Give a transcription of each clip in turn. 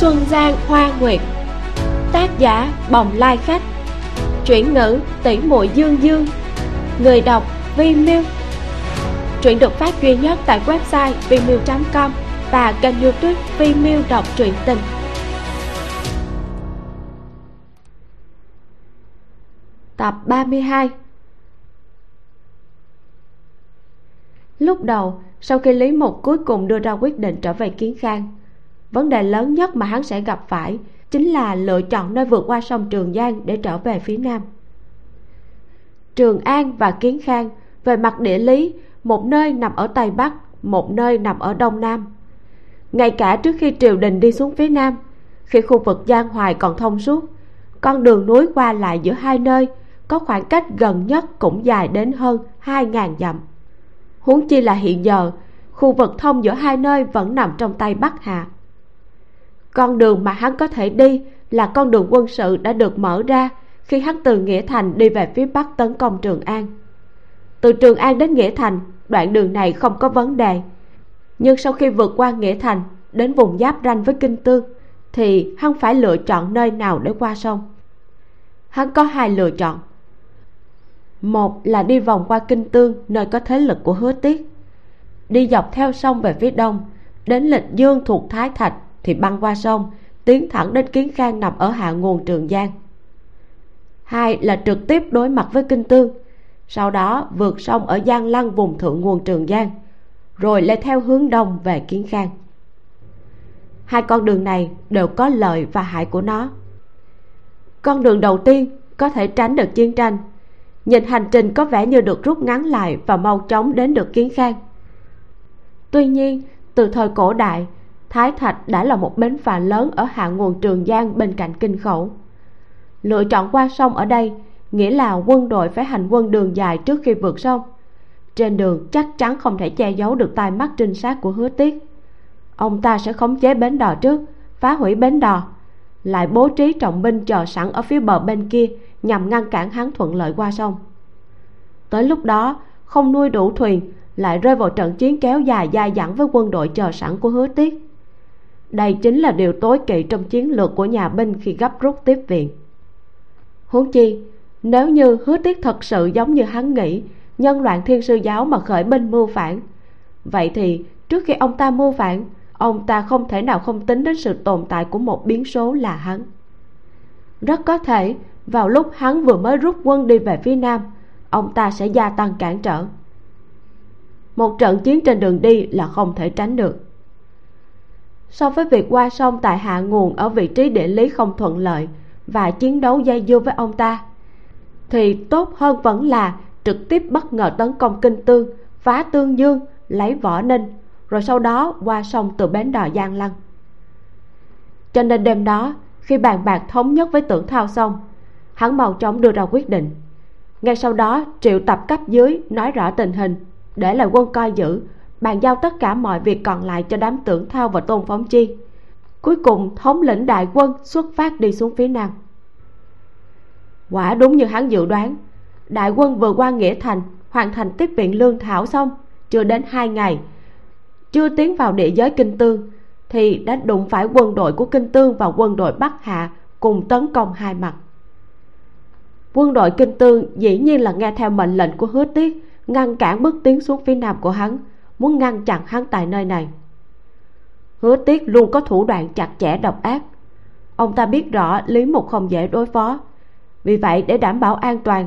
Xuân Giang Hoa Nguyệt. Tác giả Bồng Lai Khách. Chuyển ngữ tỷ muội Dương Dương. Người đọc Vi Miu Truyện được phát duy nhất tại website vimiu.com và kênh youtube Vi Miu đọc truyện tình. Tập 32 Lúc đầu, sau khi Lý Mục cuối cùng đưa ra quyết định trở về Kiến Khang vấn đề lớn nhất mà hắn sẽ gặp phải chính là lựa chọn nơi vượt qua sông trường giang để trở về phía nam. Trường an và kiến khang về mặt địa lý, một nơi nằm ở tây bắc, một nơi nằm ở đông nam. Ngay cả trước khi triều đình đi xuống phía nam, khi khu vực giang hoài còn thông suốt, con đường núi qua lại giữa hai nơi có khoảng cách gần nhất cũng dài đến hơn hai ngàn dặm. Huống chi là hiện giờ, khu vực thông giữa hai nơi vẫn nằm trong tay bắc hà con đường mà hắn có thể đi là con đường quân sự đã được mở ra khi hắn từ nghĩa thành đi về phía bắc tấn công trường an. Từ trường an đến nghĩa thành, đoạn đường này không có vấn đề. Nhưng sau khi vượt qua nghĩa thành, đến vùng giáp ranh với kinh tương, thì hắn phải lựa chọn nơi nào để qua sông. Hắn có hai lựa chọn. Một là đi vòng qua kinh tương, nơi có thế lực của hứa tiết. Đi dọc theo sông về phía đông, đến lịch dương thuộc thái thạch thì băng qua sông, tiến thẳng đến kiến khang nằm ở hạ nguồn trường giang. Hai là trực tiếp đối mặt với kinh tương, sau đó vượt sông ở giang lăng vùng thượng nguồn trường giang, rồi lại theo hướng đông về kiến khang. Hai con đường này đều có lợi và hại của nó. Con đường đầu tiên có thể tránh được chiến tranh, nhìn hành trình có vẻ như được rút ngắn lại và mau chóng đến được kiến khang. Tuy nhiên, từ thời cổ đại thái thạch đã là một bến phà lớn ở hạ nguồn trường giang bên cạnh kinh khẩu. Lựa chọn qua sông ở đây nghĩa là quân đội phải hành quân đường dài trước khi vượt sông. Trên đường chắc chắn không thể che giấu được tai mắt trinh sát của hứa tiết. Ông ta sẽ khống chế bến đò trước, phá hủy bến đò, lại bố trí trọng binh chờ sẵn ở phía bờ bên kia nhằm ngăn cản hắn thuận lợi qua sông. Tới lúc đó, không nuôi đủ thuyền, lại rơi vào trận chiến kéo dài dai dẳng với quân đội chờ sẵn của hứa tiết đây chính là điều tối kỵ trong chiến lược của nhà binh khi gấp rút tiếp viện. Huống chi, nếu như hứa tiết thật sự giống như hắn nghĩ, nhân loạn thiên sư giáo mà khởi binh mưu phản, vậy thì trước khi ông ta mưu phản, ông ta không thể nào không tính đến sự tồn tại của một biến số là hắn. Rất có thể, vào lúc hắn vừa mới rút quân đi về phía nam, ông ta sẽ gia tăng cản trở. Một trận chiến trên đường đi là không thể tránh được so với việc qua sông tại hạ nguồn ở vị trí địa lý không thuận lợi và chiến đấu dây dưa với ông ta, thì tốt hơn vẫn là trực tiếp bất ngờ tấn công kinh tương, phá tương dương, lấy võ ninh, rồi sau đó qua sông từ bến đò giang lăng. Cho nên đêm đó, khi bàn bạc thống nhất với tưởng thao xong, hắn mau chóng đưa ra quyết định. Ngay sau đó, triệu tập cấp dưới nói rõ tình hình, để lại quân coi giữ bàn giao tất cả mọi việc còn lại cho đám tưởng thao và tôn phóng chi. Cuối cùng, thống lĩnh đại quân xuất phát đi xuống phía nam. Quả đúng như hắn dự đoán, đại quân vừa qua nghĩa thành, hoàn thành tiếp viện lương thảo xong, chưa đến hai ngày, chưa tiến vào địa giới kinh tương, thì đã đụng phải quân đội của kinh tương và quân đội bắc hạ cùng tấn công hai mặt. Quân đội kinh tương dĩ nhiên là nghe theo mệnh lệnh của hứa tiết, ngăn cản bước tiến xuống phía nam của hắn muốn ngăn chặn hắn tại nơi này. Hứa tiết luôn có thủ đoạn chặt chẽ độc ác. Ông ta biết rõ lý mục không dễ đối phó. Vì vậy, để đảm bảo an toàn,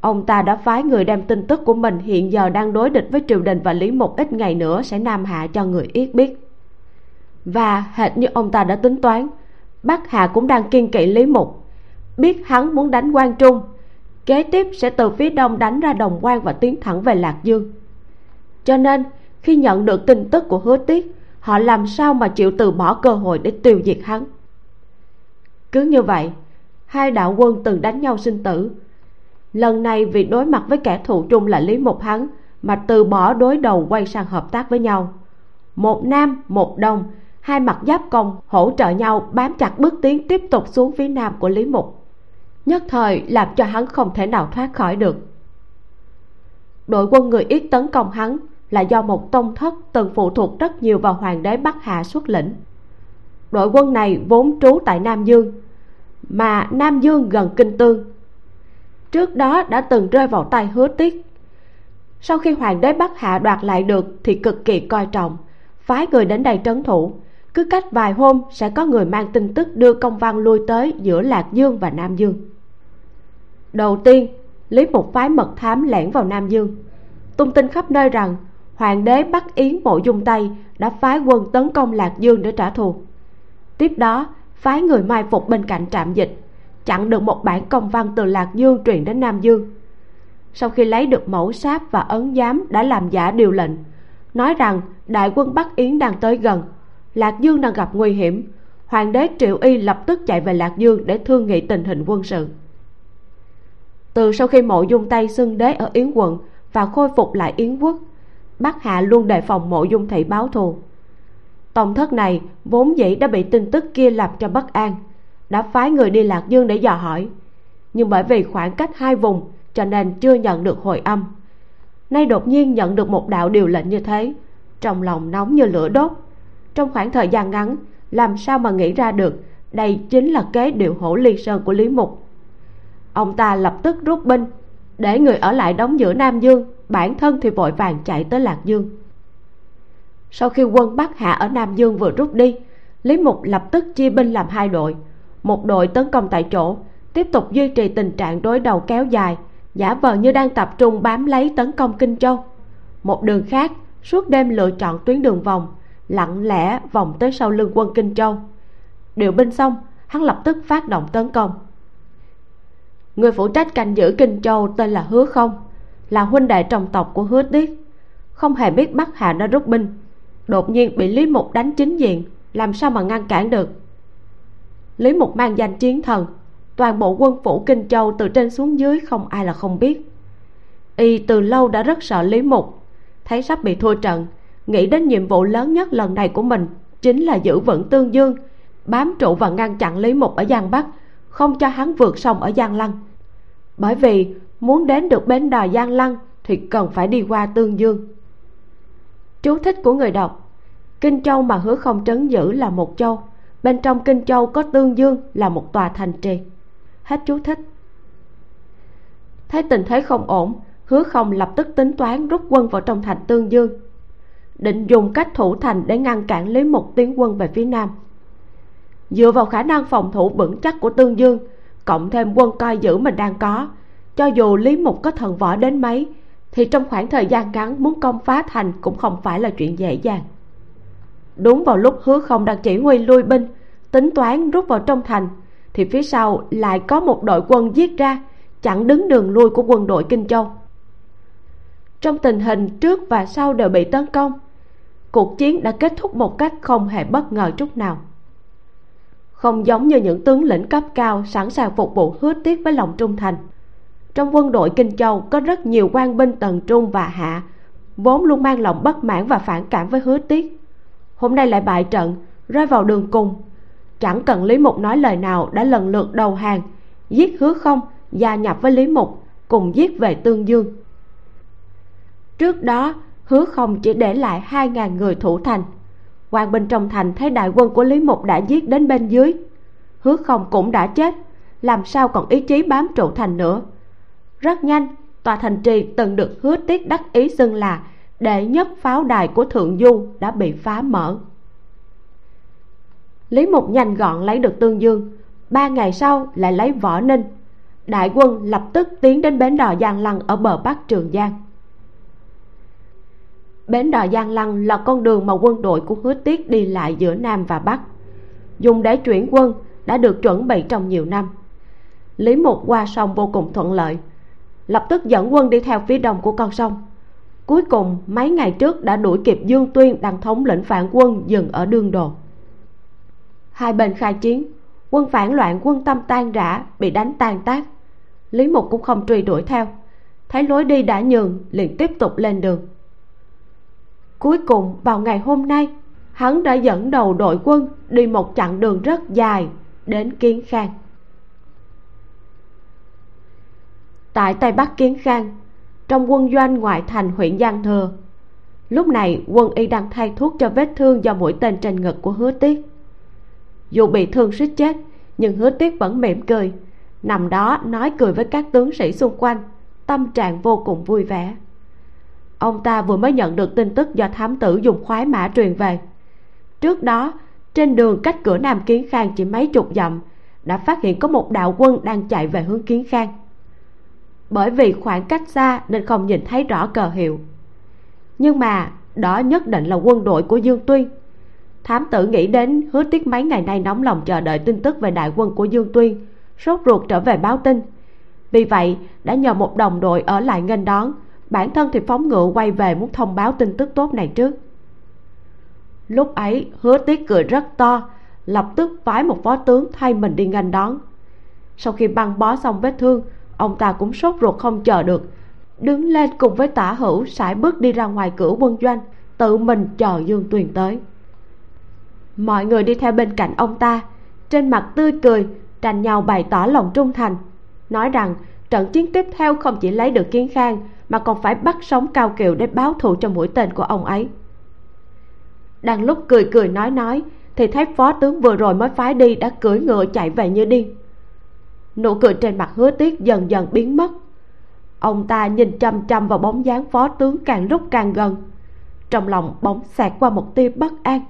ông ta đã phái người đem tin tức của mình hiện giờ đang đối địch với triều đình và lý mục ít ngày nữa sẽ nam hạ cho người yết biết. Và hệt như ông ta đã tính toán, bắc hà cũng đang kiên kỵ lý mục. Biết hắn muốn đánh quan trung, kế tiếp sẽ từ phía đông đánh ra đồng quan và tiến thẳng về lạc dương. Cho nên khi nhận được tin tức của hứa tiết họ làm sao mà chịu từ bỏ cơ hội để tiêu diệt hắn? Cứ như vậy, hai đạo quân từng đánh nhau sinh tử. Lần này vì đối mặt với kẻ thù chung là lý mục hắn mà từ bỏ đối đầu quay sang hợp tác với nhau. Một nam, một đông, hai mặt giáp công hỗ trợ nhau bám chặt bước tiến tiếp tục xuống phía nam của lý mục. Nhất thời làm cho hắn không thể nào thoát khỏi được. Đội quân người yết tấn công hắn là do một tông thất từng phụ thuộc rất nhiều vào hoàng đế bắc hạ xuất lĩnh. Đội quân này vốn trú tại nam dương, mà nam dương gần kinh tương. Trước đó đã từng rơi vào tay hứa tiết. Sau khi hoàng đế bắc hạ đoạt lại được thì cực kỳ coi trọng, phái người đến đây trấn thủ. Cứ cách vài hôm sẽ có người mang tin tức đưa công văn lui tới giữa lạc dương và nam dương. Đầu tiên, lý mục phái mật thám lẻn vào nam dương. Tung tin khắp nơi rằng hoàng đế bắc yến mộ dung tây đã phái quân tấn công lạc dương để trả thù. Tiếp đó, phái người mai phục bên cạnh trạm dịch, chặn được một bản công văn từ lạc dương truyền đến nam dương. Sau khi lấy được mẫu sáp và ấn giám đã làm giả điều lệnh, nói rằng đại quân bắc yến đang tới gần, lạc dương đang gặp nguy hiểm, hoàng đế triệu y lập tức chạy về lạc dương để thương nghị tình hình quân sự. Từ sau khi mộ dung tây xưng đế ở yến quận và khôi phục lại yến quốc bắc hạ luôn đề phòng mộ dung thị báo thù. Tông thất này vốn dĩ đã bị tin tức kia làm cho bất an, đã phái người đi lạc dương để dò hỏi. Nhưng bởi vì khoảng cách hai vùng, cho nên chưa nhận được hồi âm. Nay đột nhiên nhận được một đạo điều lệnh như thế, trong lòng nóng như lửa đốt. Trong khoảng thời gian ngắn, làm sao mà nghĩ ra được, đây chính là kế điều hổ ly sơn của lý mục. Ông ta lập tức rút binh, để người ở lại đóng giữa nam dương bản thân thì vội vàng chạy tới lạc dương. Sau khi quân bắc hạ ở nam dương vừa rút đi, lý mục lập tức chia binh làm hai đội. Một đội tấn công tại chỗ, tiếp tục duy trì tình trạng đối đầu kéo dài, giả vờ như đang tập trung bám lấy tấn công kinh châu. Một đường khác, suốt đêm lựa chọn tuyến đường vòng, lặng lẽ vòng tới sau lưng quân kinh châu. Điều binh xong, hắn lập tức phát động tấn công. Người phụ trách canh giữ kinh châu tên là hứa không là huynh đệ trong tộc của hứa tiết không hề biết bắc hà đã rút binh. Đột nhiên bị lý mục đánh chính diện, làm sao mà ngăn cản được? Lý mục mang danh chiến thần, toàn bộ quân phủ kinh châu từ trên xuống dưới không ai là không biết. Y từ lâu đã rất sợ lý mục, thấy sắp bị thua trận, nghĩ đến nhiệm vụ lớn nhất lần này của mình chính là giữ vững tương dương, bám trụ và ngăn chặn lý mục ở giang bắc, không cho hắn vượt sông ở giang lăng. Bởi vì muốn đến được bến đò giang lăng thì cần phải đi qua tương dương. Chú thích của người đọc, kinh châu mà hứa không trấn giữ là một châu, bên trong kinh châu có tương dương là một tòa thành trì. Hết chú thích. Thấy tình thế không ổn, hứa không lập tức tính toán rút quân vào trong thành tương dương. Định dùng cách thủ thành để ngăn cản lý mục tiến quân về phía nam. Dựa vào khả năng phòng thủ vững chắc của tương dương, cộng thêm quân coi giữ mình đang có cho dù lý mục có thần võ đến mấy, thì trong khoảng thời gian ngắn muốn công phá thành cũng không phải là chuyện dễ dàng. Đúng vào lúc hứa không đang chỉ huy lui binh, tính toán rút vào trong thành, thì phía sau lại có một đội quân giết ra, chặn đứng đường lui của quân đội kinh châu. Trong tình hình trước và sau đều bị tấn công, cuộc chiến đã kết thúc một cách không hề bất ngờ chút nào. Không giống như những tướng lĩnh cấp cao sẵn sàng phục vụ hứa tiếc với lòng trung thành trong quân đội kinh châu có rất nhiều quan binh tầng trung và hạ, vốn luôn mang lòng bất mãn và phản cảm với hứa tiếc. Hôm nay lại bại trận, rơi vào đường cùng. Chẳng cần lý mục nói lời nào đã lần lượt đầu hàng, giết hứa không, gia nhập với lý mục, cùng giết về tương dương. Trước đó, hứa không chỉ để lại hai ngàn người thủ thành. Quan binh trong thành thấy đại quân của lý mục đã giết đến bên dưới. Hứa không cũng đã chết, làm sao còn ý chí bám trụ thành nữa? Rất nhanh. Tòa thành trì từng được hứa tiết đắc ý xưng là đệ nhất pháo đài của thượng du đã bị phá mở. Lý mục nhanh gọn lấy được tương dương. Ba ngày sau lại lấy võ ninh. Đại quân lập tức tiến đến bến đò giang lăng ở bờ bắc trường giang. Bến đò giang lăng là con đường mà quân đội của hứa tiết đi lại giữa nam và bắc. Dùng để chuyển quân đã được chuẩn bị trong nhiều năm. Lý mục qua sông vô cùng thuận lợi lập tức dẫn quân đi theo phía đông của con sông. Cuối cùng, mấy ngày trước đã đuổi kịp dương tuyên đang thống lĩnh phản quân dừng ở đương đồ. Hai bên khai chiến, quân phản loạn, quân tâm tan rã, bị đánh tan tác. Lý mục cũng không truy đuổi theo. Thấy lối đi đã nhường, liền tiếp tục lên đường. Cuối cùng, vào ngày hôm nay, hắn đã dẫn đầu đội quân đi một chặng đường rất dài đến kiến khang. Tại tây bắc kiến khang, trong quân doanh ngoại thành huyện giang thừa lúc này, quân y đang thay thuốc cho vết thương do mũi tên trên ngực của hứa tiết. Dù bị thương suýt chết, nhưng hứa tiếc vẫn mỉm cười. Nằm đó, nói cười với các tướng sĩ xung quanh, tâm trạng vô cùng vui vẻ. Ông ta vừa mới nhận được tin tức do thám tử dùng khoái mã truyền về. Trước đó, trên đường cách cửa nam kiến khang chỉ mấy chục dặm, đã phát hiện có một đạo quân đang chạy về hướng kiến khang bởi vì khoảng cách xa nên không nhìn thấy rõ cờ hiệu. Nhưng mà, đó nhất định là quân đội của dương tuyên thám tử nghĩ đến hứa Tiết mấy ngày nay nóng lòng chờ đợi tin tức về đại quân của dương tuyên sốt ruột trở về báo tin. Vì vậy, đã nhờ một đồng đội ở lại nghênh đón, bản thân thì phóng ngựa quay về muốn thông báo tin tức tốt này trước. Lúc ấy, hứa Tiết cười rất to, lập tức phái một phó tướng thay mình đi nghênh đón. Sau khi băng bó xong vết thương ông ta cũng sốt ruột không chờ được. Đứng lên cùng với tả hữu, sải bước đi ra ngoài cửa quân doanh, tự mình chờ dương tuyền tới. Mọi người đi theo bên cạnh ông ta. Trên mặt tươi cười tranh nhau bày tỏ lòng trung thành. Nói rằng, trận chiến tiếp theo không chỉ lấy được kiến khang, mà còn phải bắt sống cao kiều để báo thù cho mũi tên của ông ấy. Đang lúc cười cười nói nói, thì thấy phó tướng vừa rồi mới phái đi đã cưỡi ngựa chạy về như điên nụ cười trên mặt hứa Tuyết dần dần biến mất. Ông ta nhìn chăm chăm vào bóng dáng phó tướng càng lúc càng gần. Trong lòng bóng xẹt qua một tia bất an.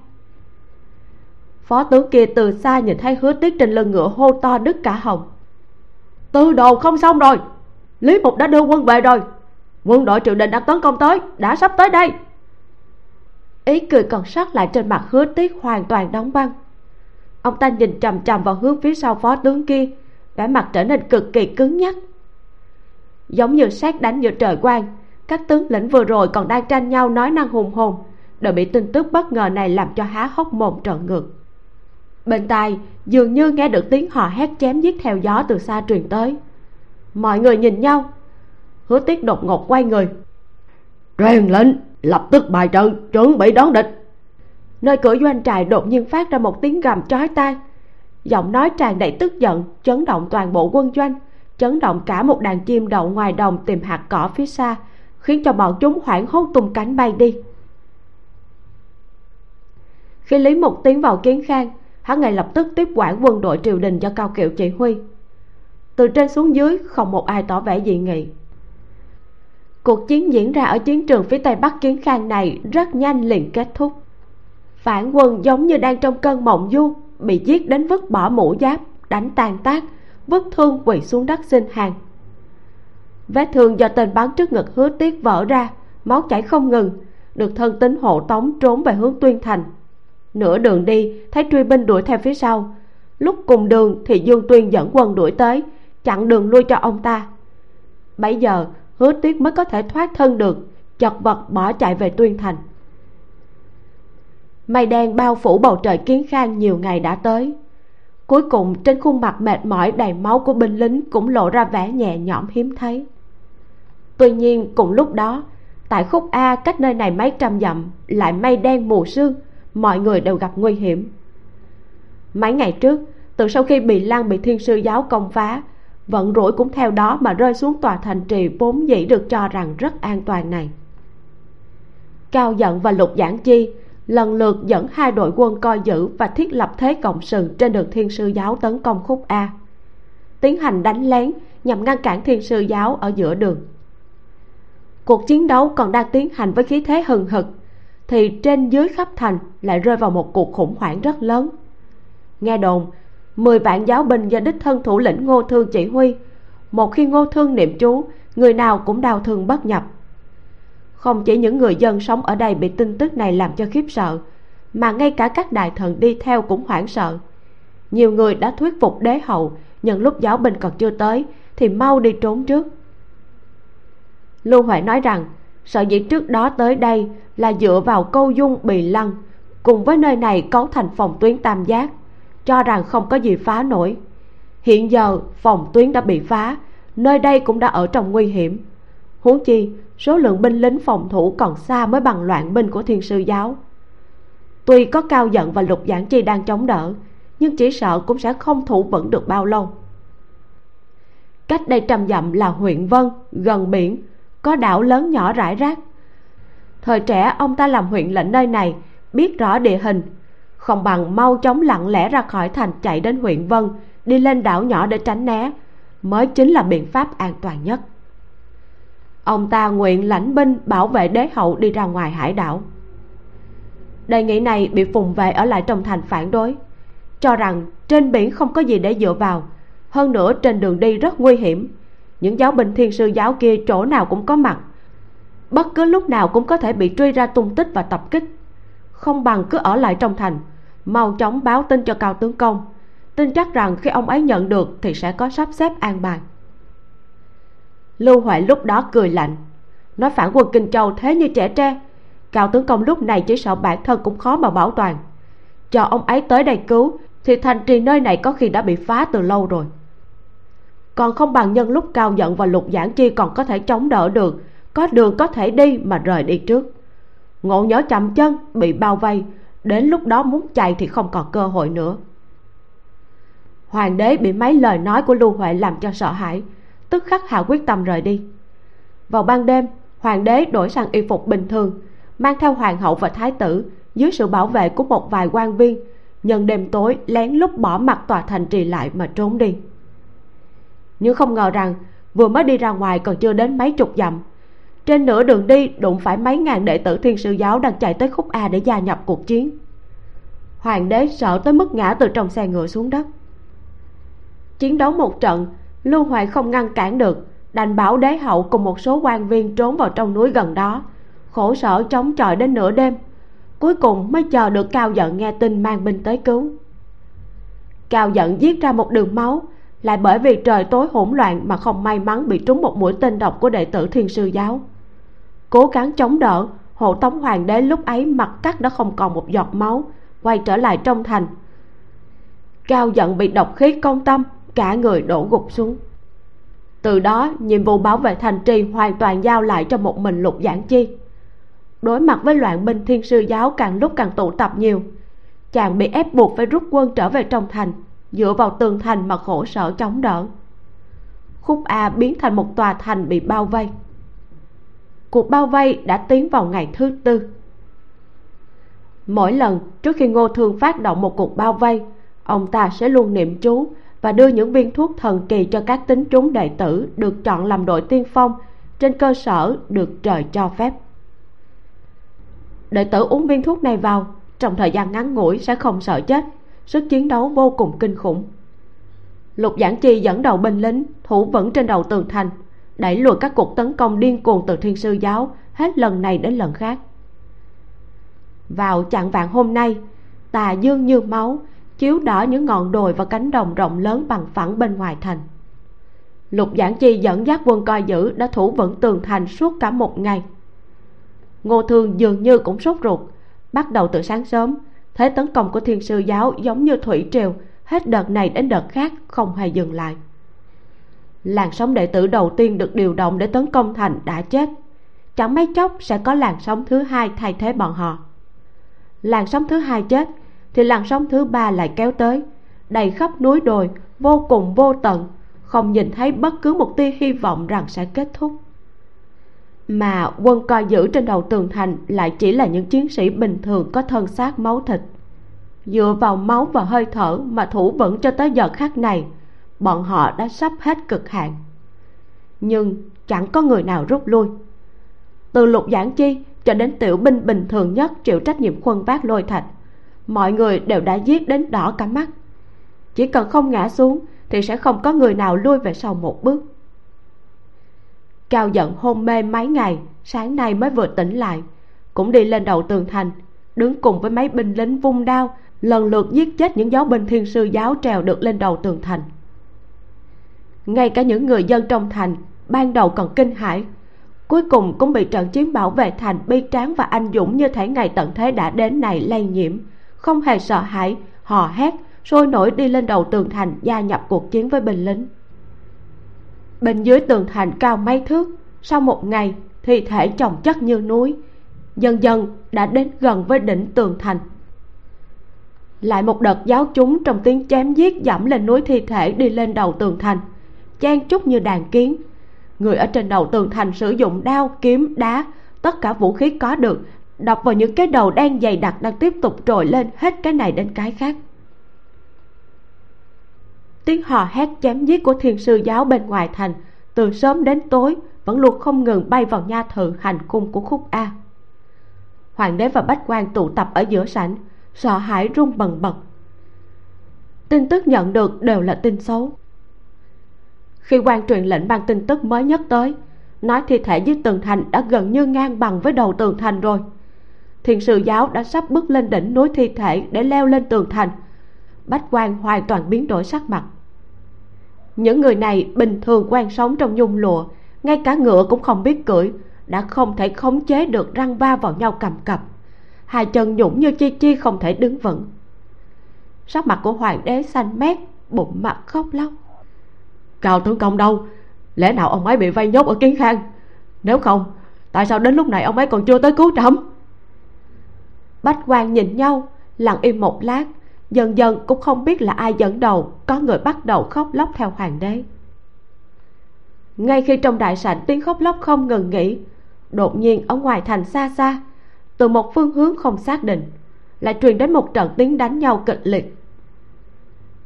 Phó tướng kia từ xa nhìn thấy hứa Tuyết trên lưng ngựa hô to đứt cả hồng. tư đồ không xong rồi. Lý mục đã đưa quân về rồi. Quân đội triều đình đã tấn công tới, đã sắp tới đây. Ý cười còn sót lại trên mặt hứa Tuyết hoàn toàn đóng băng. Ông ta nhìn chằm chằm vào hướng phía sau phó tướng kia vẻ mặt trở nên cực kỳ cứng nhắc. Giống như sát đánh giữa trời quang các tướng lĩnh vừa rồi còn đang tranh nhau nói năng hùng hồn đều bị tin tức bất ngờ này làm cho há hốc mồm trợn ngược. Bên tai dường như nghe được tiếng hò hét chém giết theo gió từ xa truyền tới. Mọi người nhìn nhau. Hứa tiết đột ngột quay người. Truyền lệnh lập tức bài trận chuẩn bị đón địch. Nơi cửa doanh trại đột nhiên phát ra một tiếng gầm chói tai giọng nói tràn đầy tức giận, chấn động toàn bộ quân doanh, chấn động cả một đàn chim đậu ngoài đồng tìm hạt cỏ phía xa, khiến cho bọn chúng hoảng hốt tung cánh bay đi. Khi lý mục tiến vào kiến khang, hắn ngay lập tức tiếp quản quân đội triều đình do cao kiệu chỉ huy. Từ trên xuống dưới, không một ai tỏ vẻ dị nghị. Cuộc chiến diễn ra ở chiến trường phía tây bắc kiến khang này rất nhanh liền kết thúc. Phản quân giống như đang trong cơn mộng du bị giết đến vứt bỏ mũ giáp, đánh tàn tác, vứt thương quỳ xuống đất xin hàng. Vết thương do tên bắn trước ngực hứa tiết vỡ ra, máu chảy không ngừng, được thân tín hộ tống trốn về hướng tuyên thành. Nửa đường đi, thấy truy binh đuổi theo phía sau. Lúc cùng đường thì dương tuyên dẫn quân đuổi tới, chặn đường lui cho ông ta. Bấy giờ, hứa tuyết mới có thể thoát thân được, chật vật bỏ chạy về tuyên thành mây đen bao phủ bầu trời kiến khang nhiều ngày đã tới. Cuối cùng, trên khuôn mặt mệt mỏi đầy máu của binh lính cũng lộ ra vẻ nhẹ nhõm hiếm thấy. Tuy nhiên, cùng lúc đó, tại khúc a cách nơi này mấy trăm dặm, lại mây đen mù sương, mọi người đều gặp nguy hiểm. Mấy ngày trước, từ sau khi bị lan bị thiên sư giáo công phá, vận rủi cũng theo đó mà rơi xuống tòa thành trì vốn dĩ được cho rằng rất an toàn này. Cao giận và lục giảng chi lần lượt dẫn hai đội quân coi giữ và thiết lập thế cộng sự trên đường thiên sư giáo tấn công khúc a. Tiến hành đánh lén nhằm ngăn cản thiên sư giáo ở giữa đường. Cuộc chiến đấu còn đang tiến hành với khí thế hừng hực, thì trên dưới khắp thành lại rơi vào một cuộc khủng hoảng rất lớn. Nghe đồn, mười vạn giáo binh do đích thân thủ lĩnh ngô thương chỉ huy, một khi ngô thương niệm chú người nào cũng đau thương bất nhập không chỉ những người dân sống ở đây bị tin tức này làm cho khiếp sợ, mà ngay cả các đại thần đi theo cũng hoảng sợ. Nhiều người đã thuyết phục đế hậu nhân lúc giáo binh còn chưa tới thì mau đi trốn trước. Lưu huệ nói rằng, sở dĩ trước đó tới đây là dựa vào câu dung bì lăng, cùng với nơi này cấu thành phòng tuyến tam giác, cho rằng không có gì phá nổi. Hiện giờ phòng tuyến đã bị phá, nơi đây cũng đã ở trong nguy hiểm huống chi, số lượng binh lính phòng thủ còn xa mới bằng loạn binh của thiên sư giáo. Tuy có cao giận và lục giảng chi đang chống đỡ, nhưng chỉ sợ cũng sẽ không thủ vững được bao lâu. Cách đây trăm dặm là huyện vân, gần biển, có đảo lớn nhỏ rải rác. Thời trẻ, ông ta làm huyện lệnh nơi này, biết rõ địa hình. Không bằng mau chóng lặng lẽ ra khỏi thành chạy đến huyện vân, đi lên đảo nhỏ để tránh né, mới chính là biện pháp an toàn nhất ông ta nguyện lãnh binh bảo vệ đế hậu đi ra ngoài hải đảo. Đề nghị này bị phùng vệ ở lại trong thành phản đối, cho rằng trên biển không có gì để dựa vào. Hơn nữa, trên đường đi rất nguy hiểm. Những giáo binh thiên sư giáo kia chỗ nào cũng có mặt. Bất cứ lúc nào cũng có thể bị truy ra tung tích và tập kích. Không bằng cứ ở lại trong thành, mau chóng báo tin cho cao tướng công. Tin chắc rằng khi ông ấy nhận được thì sẽ có sắp xếp an bài lưu huệ lúc đó cười lạnh. Nói phản quân kinh châu thế như trẻ tre, cao tướng công lúc này chỉ sợ bản thân cũng khó mà bảo toàn. Cho ông ấy tới đây cứu, thì thành trì nơi này có khi đã bị phá từ lâu rồi. Còn không bằng nhân lúc cao giận và lục giảng chi còn có thể chống đỡ được, có đường có thể đi mà rời đi trước. Ngộ nhớ chậm chân, bị bao vây, đến lúc đó muốn chạy thì không còn cơ hội nữa. Hoàng đế bị mấy lời nói của lưu huệ làm cho sợ hãi tức khắc hạ quyết tâm rời đi. Vào ban đêm, hoàng đế đổi sang y phục bình thường, mang theo hoàng hậu và thái tử dưới sự bảo vệ của một vài quan viên, nhân đêm tối lén lút bỏ mặt tòa thành trì lại mà trốn đi. Nhưng không ngờ rằng, vừa mới đi ra ngoài còn chưa đến mấy chục dặm. Trên nửa đường đi đụng phải mấy ngàn đệ tử thiên sư giáo đang chạy tới khúc a để gia nhập cuộc chiến. Hoàng đế sợ tới mức ngã từ trong xe ngựa xuống đất. Chiến đấu một trận lưu hoài không ngăn cản được. Đành bảo đế hậu cùng một số quan viên trốn vào trong núi gần đó. Khổ sở chống chọi đến nửa đêm. Cuối cùng mới chờ được cao giận nghe tin mang binh tới cứu. Cao giận giết ra một đường máu, lại bởi vì trời tối hỗn loạn mà không may mắn bị trúng một mũi tên độc của đệ tử thiên sư giáo. Cố gắng chống đỡ, hộ tống hoàng đế lúc ấy mặt cắt đã không còn một giọt máu, quay trở lại trong thành. Cao giận bị độc khí công tâm cả người đổ gục xuống. Từ đó, nhiệm vụ bảo vệ thành trì hoàn toàn giao lại cho một mình lục giảng chi. Đối mặt với loạn binh, thiên sư giáo càng lúc càng tụ tập nhiều. Chàng bị ép buộc phải rút quân trở về trong thành, dựa vào tường thành mà khổ sở chống đỡ. Khúc a biến thành một tòa thành bị bao vây. Cuộc bao vây đã tiến vào ngày thứ tư. Mỗi lần trước khi ngô thương phát động một cuộc bao vây, ông ta sẽ luôn niệm chú và đưa những viên thuốc thần kỳ cho các tín chúng đệ tử được chọn làm đội tiên phong trên cơ sở được trời cho phép. Đệ tử uống viên thuốc này vào, trong thời gian ngắn ngủi sẽ không sợ chết, sức chiến đấu vô cùng kinh khủng. Lục giảng chi dẫn đầu binh lính, thủ vững trên đầu tường thành, đẩy lùi các cuộc tấn công điên cuồng từ thiên sư giáo hết lần này đến lần khác. Vào chặng vạn hôm nay, tà dương như máu chiếu đỏ những ngọn đồi và cánh đồng rộng lớn bằng phẳng bên ngoài thành. Lục giảng chi dẫn dắt quân coi giữ đã thủ vững tường thành suốt cả một ngày. Ngô thương dường như cũng sốt ruột, bắt đầu từ sáng sớm, thế tấn công của thiên sư giáo giống như thủy triều, hết đợt này đến đợt khác không hề dừng lại. Làn sóng đệ tử đầu tiên được điều động để tấn công thành đã chết. Chẳng mấy chốc sẽ có làn sóng thứ hai thay thế bọn họ. Làn sóng thứ hai chết thì làn sóng thứ ba lại kéo tới. Đầy khắp núi đồi, vô cùng vô tận, không nhìn thấy bất cứ một tia hy vọng rằng sẽ kết thúc. Mà quân coi giữ trên đầu tường thành lại chỉ là những chiến sĩ bình thường có thân xác máu thịt. Dựa vào máu và hơi thở mà thủ vững cho tới giờ khắc này, bọn họ đã sắp hết cực hạn. Nhưng chẳng có người nào rút lui. Từ lục giảng chi cho đến tiểu binh bình thường nhất chịu trách nhiệm khuân vác lôi thạch mọi người đều đã giết đến đỏ cả mắt. Chỉ cần không ngã xuống, thì sẽ không có người nào lui về sau một bước. Cao giận hôn mê mấy ngày, sáng nay mới vừa tỉnh lại. Cũng đi lên đầu tường thành, đứng cùng với mấy binh lính vung đao, lần lượt giết chết những giáo binh thiên sư giáo trèo được lên đầu tường thành. Ngay cả những người dân trong thành, ban đầu còn kinh hãi. Cuối cùng cũng bị trận chiến bảo vệ thành bi tráng và anh dũng như thể ngày tận thế đã đến này lây nhiễm không hề sợ hãi, hò hét, sôi nổi đi lên đầu tường thành gia nhập cuộc chiến với binh lính. Bên dưới tường thành cao mấy thước, sau một ngày, thi thể chồng chất như núi, dần dần đã đến gần với đỉnh tường thành. Lại một đợt giáo chúng trong tiếng chém giết dẫm lên núi thi thể đi lên đầu tường thành, chen chúc như đàn kiến. Người ở trên đầu tường thành sử dụng đao, kiếm, đá, tất cả vũ khí có được đập vào những cái đầu đen dày đặc đang tiếp tục trồi lên hết cái này đến cái khác. Tiếng hò hét chém giết của thiên sư giáo bên ngoài thành, từ sớm đến tối, vẫn luôn không ngừng bay vào nha thự hành cung của khúc a. Hoàng đế và bách quan tụ tập ở giữa sảnh, sợ hãi run bần bật. Tin tức nhận được đều là tin xấu. Khi quan truyền lệnh ban tin tức mới nhất tới, nói thi thể dưới tường thành đã gần như ngang bằng với đầu tường thành rồi thiền sư giáo đã sắp bước lên đỉnh núi thi thể để leo lên tường thành. Bách quan hoàn toàn biến đổi sắc mặt. Những người này bình thường quen sống trong nhung lụa, ngay cả ngựa cũng không biết cưỡi, đã không thể khống chế được răng va vào nhau cầm cập. Hai chân nhũng như chi chi không thể đứng vững. Sắc mặt của hoàng đế xanh mét, bụng mặt khóc lóc. Cao tướng công đâu? Lẽ nào ông ấy bị vây nhốt ở kiến khang? Nếu không, tại sao đến lúc này ông ấy còn chưa tới cứu trẫm? Bách quan nhìn nhau, lặng im một lát, dần dần cũng không biết là ai dẫn đầu, có người bắt đầu khóc lóc theo hoàng đế. Ngay khi trong đại sảnh tiếng khóc lóc không ngừng nghỉ, đột nhiên ở ngoài thành xa xa, từ một phương hướng không xác định, lại truyền đến một trận tiếng đánh nhau kịch liệt.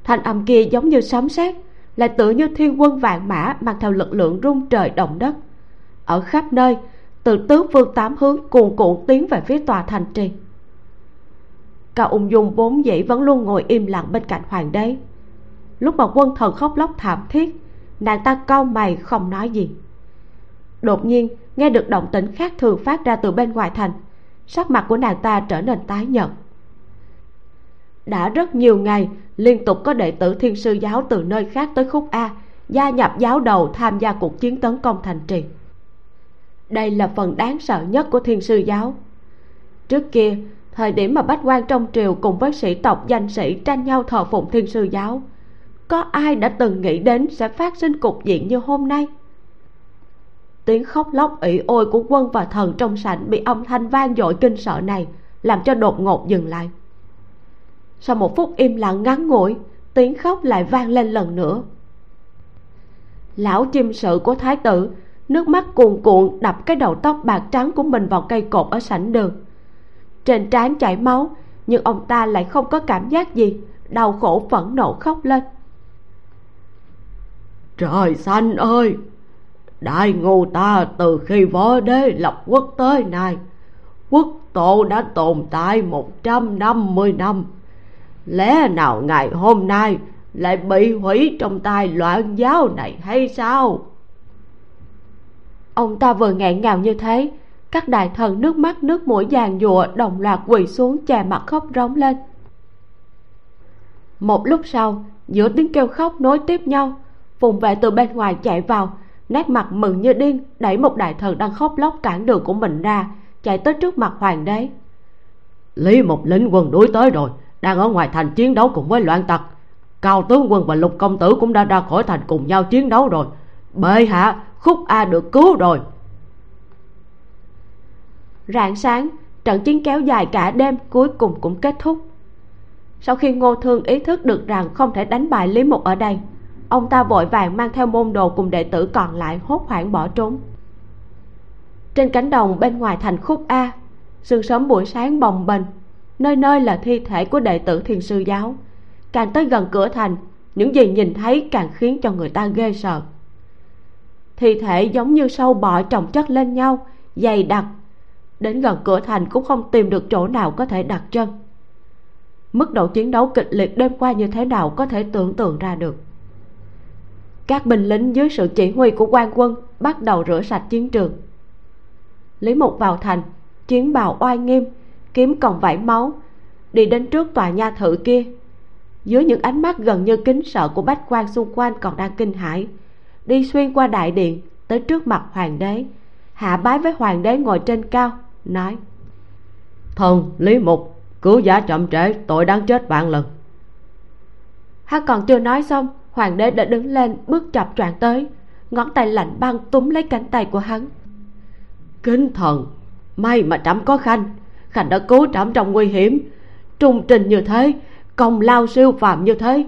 Thanh âm kia giống như sấm sét, lại tựa như thiên quân vạn mã mang theo lực lượng rung trời động đất. Ở khắp nơi, từ tứ phương tám hướng cuồn cuộn tiến về phía tòa thành trì cao ung dung vốn dĩ vẫn luôn ngồi im lặng bên cạnh hoàng đế. Lúc mà quân thần khóc lóc thảm thiết, nàng ta cau mày không nói gì. Đột nhiên, nghe được động tĩnh khác thường phát ra từ bên ngoài thành, sắc mặt của nàng ta trở nên tái nhợt. Đã rất nhiều ngày, liên tục có đệ tử thiên sư giáo từ nơi khác tới khúc a, gia nhập giáo đầu tham gia cuộc chiến tấn công thành trì. Đây là phần đáng sợ nhất của thiên sư giáo. Trước kia thời điểm mà bách quan trong triều cùng với sĩ tộc danh sĩ tranh nhau thờ phụng thiên sư giáo. Có ai đã từng nghĩ đến sẽ phát sinh cục diện như hôm nay? Tiếng khóc lóc ỉ ôi của quân và thần trong sảnh bị âm thanh vang dội kinh sợ này làm cho đột ngột dừng lại. Sau một phút im lặng ngắn ngủi, tiếng khóc lại vang lên lần nữa. Lão chim sự của thái tử, nước mắt cuồn cuộn đập cái đầu tóc bạc trắng của mình vào cây cột ở sảnh đường trên trán chảy máu nhưng ông ta lại không có cảm giác gì đau khổ phẫn nộ khóc lên. Trời xanh ơi! Đại ngu ta từ khi võ đế lập quốc tới nay quốc tổ đã tồn tại một trăm năm mươi năm. Lẽ nào ngày hôm nay lại bị hủy trong tay loạn giáo này hay sao? Ông ta vừa nghẹn ngào như thế các đại thần nước mắt nước mũi giàn giụa đồng loạt quỳ xuống chà mặt khóc rống lên. Một lúc sau, giữa tiếng kêu khóc nối tiếp nhau phùng vệ từ bên ngoài chạy vào, nét mặt mừng như điên, đẩy một đại thần đang khóc lóc cản đường của mình ra, chạy tới trước mặt hoàng đế. Lý một lính quân đuổi tới rồi, đang ở ngoài thành chiến đấu cùng với loạn tặc. Cao tướng quân và lục công tử cũng đã ra khỏi thành cùng nhau chiến đấu rồi. Bệ hạ, khúc a được cứu rồi rạng sáng, trận chiến kéo dài cả đêm cuối cùng cũng kết thúc. Sau khi ngô thương ý thức được rằng không thể đánh bại lý mục ở đây, ông ta vội vàng mang theo môn đồ cùng đệ tử còn lại hốt hoảng bỏ trốn. Trên cánh đồng bên ngoài thành khúc a, sương sớm buổi sáng bồng bềnh, nơi nơi là thi thể của đệ tử thiền sư giáo. Càng tới gần cửa thành, những gì nhìn thấy càng khiến cho người ta ghê sợ. Thi thể giống như sâu bọ chồng chất lên nhau, dày đặc đến gần cửa thành cũng không tìm được chỗ nào có thể đặt chân. Mức độ chiến đấu kịch liệt đêm qua như thế nào có thể tưởng tượng ra được. Các binh lính dưới sự chỉ huy của quan quân bắt đầu rửa sạch chiến trường. Lý mục vào thành, chiến bào oai nghiêm, kiếm còn vảy máu, đi đến trước tòa nha thự kia. Dưới những ánh mắt gần như kính sợ của bách quan xung quanh còn đang kinh hãi, đi xuyên qua đại điện tới trước mặt hoàng đế, hạ bái với hoàng đế ngồi trên cao nói thần lý mục cứu giả chậm trễ tội đáng chết vạn lần. Hắn còn chưa nói xong hoàng đế đã đứng lên bước chập choạng tới ngón tay lạnh băng túm lấy cánh tay của hắn. Kính thần may mà trẫm có khanh khanh đã cứu trẫm trong nguy hiểm trung trình như thế công lao siêu phàm như thế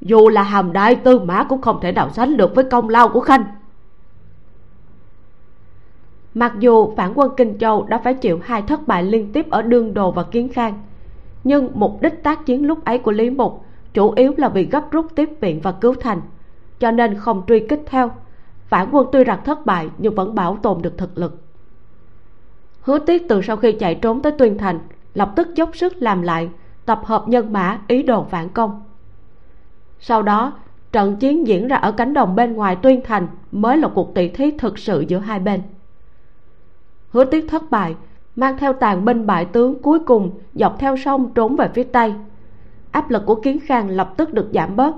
dù là hàm đại tư mã cũng không thể nào sánh được với công lao của khanh mặc dù phản quân kinh châu đã phải chịu hai thất bại liên tiếp ở đương đồ và kiến khang, nhưng mục đích tác chiến lúc ấy của lý mục chủ yếu là vì gấp rút tiếp viện và cứu thành, cho nên không truy kích theo. Phản quân tuy rằng thất bại nhưng vẫn bảo tồn được thực lực. Hứa tiết từ sau khi chạy trốn tới tuyên thành, lập tức dốc sức làm lại, tập hợp nhân mã, ý đồ phản công. Sau đó, trận chiến diễn ra ở cánh đồng bên ngoài tuyên thành mới là cuộc tỷ thí thực sự giữa hai bên hứa tiết thất bại, mang theo tàn binh bại tướng cuối cùng dọc theo sông trốn về phía tây. Áp lực của kiến khang lập tức được giảm bớt.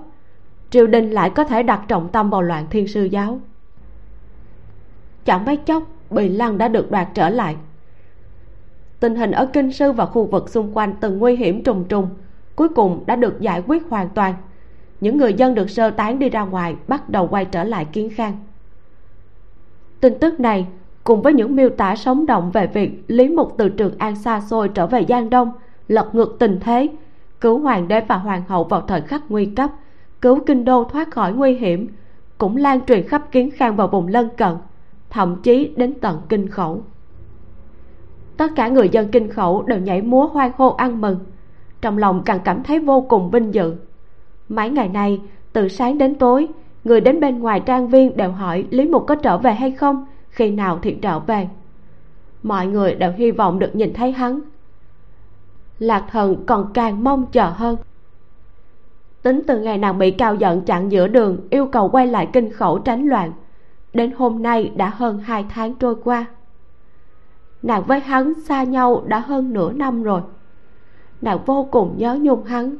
Triều đình lại có thể đặt trọng tâm vào loạn thiên sư giáo. Chẳng mấy chốc, bì lăng đã được đoạt trở lại. Tình hình ở kinh sư và khu vực xung quanh từng nguy hiểm trùng trùng cuối cùng đã được giải quyết hoàn toàn. Những người dân được sơ tán đi ra ngoài bắt đầu quay trở lại kiến khang. Tin tức này cùng với những miêu tả sống động về việc lý mục từ trường an xa xôi trở về giang đông, lật ngược tình thế, cứu hoàng đế và hoàng hậu vào thời khắc nguy cấp, cứu kinh đô thoát khỏi nguy hiểm, cũng lan truyền khắp kiến khang vào vùng lân cận, thậm chí đến tận kinh khẩu. Tất cả người dân kinh khẩu đều nhảy múa hoan hô ăn mừng, trong lòng càng cảm thấy vô cùng vinh dự. Mấy ngày nay, từ sáng đến tối, người đến bên ngoài trang viên đều hỏi lý mục có trở về hay không khi nào thì trở về? Mọi người đều hy vọng được nhìn thấy hắn. Lạc thần còn càng mong chờ hơn. Tính từ ngày nàng bị cao giận chặn giữa đường, yêu cầu quay lại kinh khẩu tránh loạn. Đến hôm nay đã hơn hai tháng trôi qua. Nàng với hắn xa nhau đã hơn nửa năm rồi. Nàng vô cùng nhớ nhung hắn.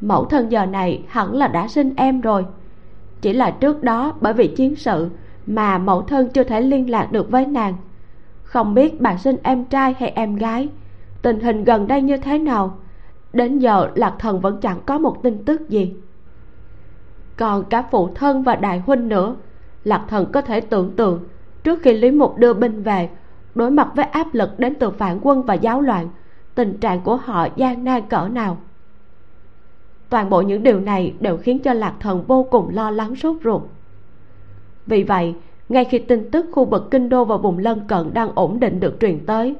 Mẫu thân giờ này hẳn là đã sinh em rồi. Chỉ là trước đó bởi vì chiến sự mà mẫu thân chưa thể liên lạc được với nàng. Không biết bà sinh em trai hay em gái, tình hình gần đây như thế nào, đến giờ lạc thần vẫn chẳng có một tin tức gì. Còn cả phụ thân và đại huynh nữa, lạc thần có thể tưởng tượng, trước khi lý mục đưa binh về, đối mặt với áp lực đến từ phản quân và giáo loạn, tình trạng của họ gian nan cỡ nào. Toàn bộ những điều này đều khiến cho lạc thần vô cùng lo lắng sốt ruột vì vậy, ngay khi tin tức khu vực kinh đô và vùng lân cận đang ổn định được truyền tới,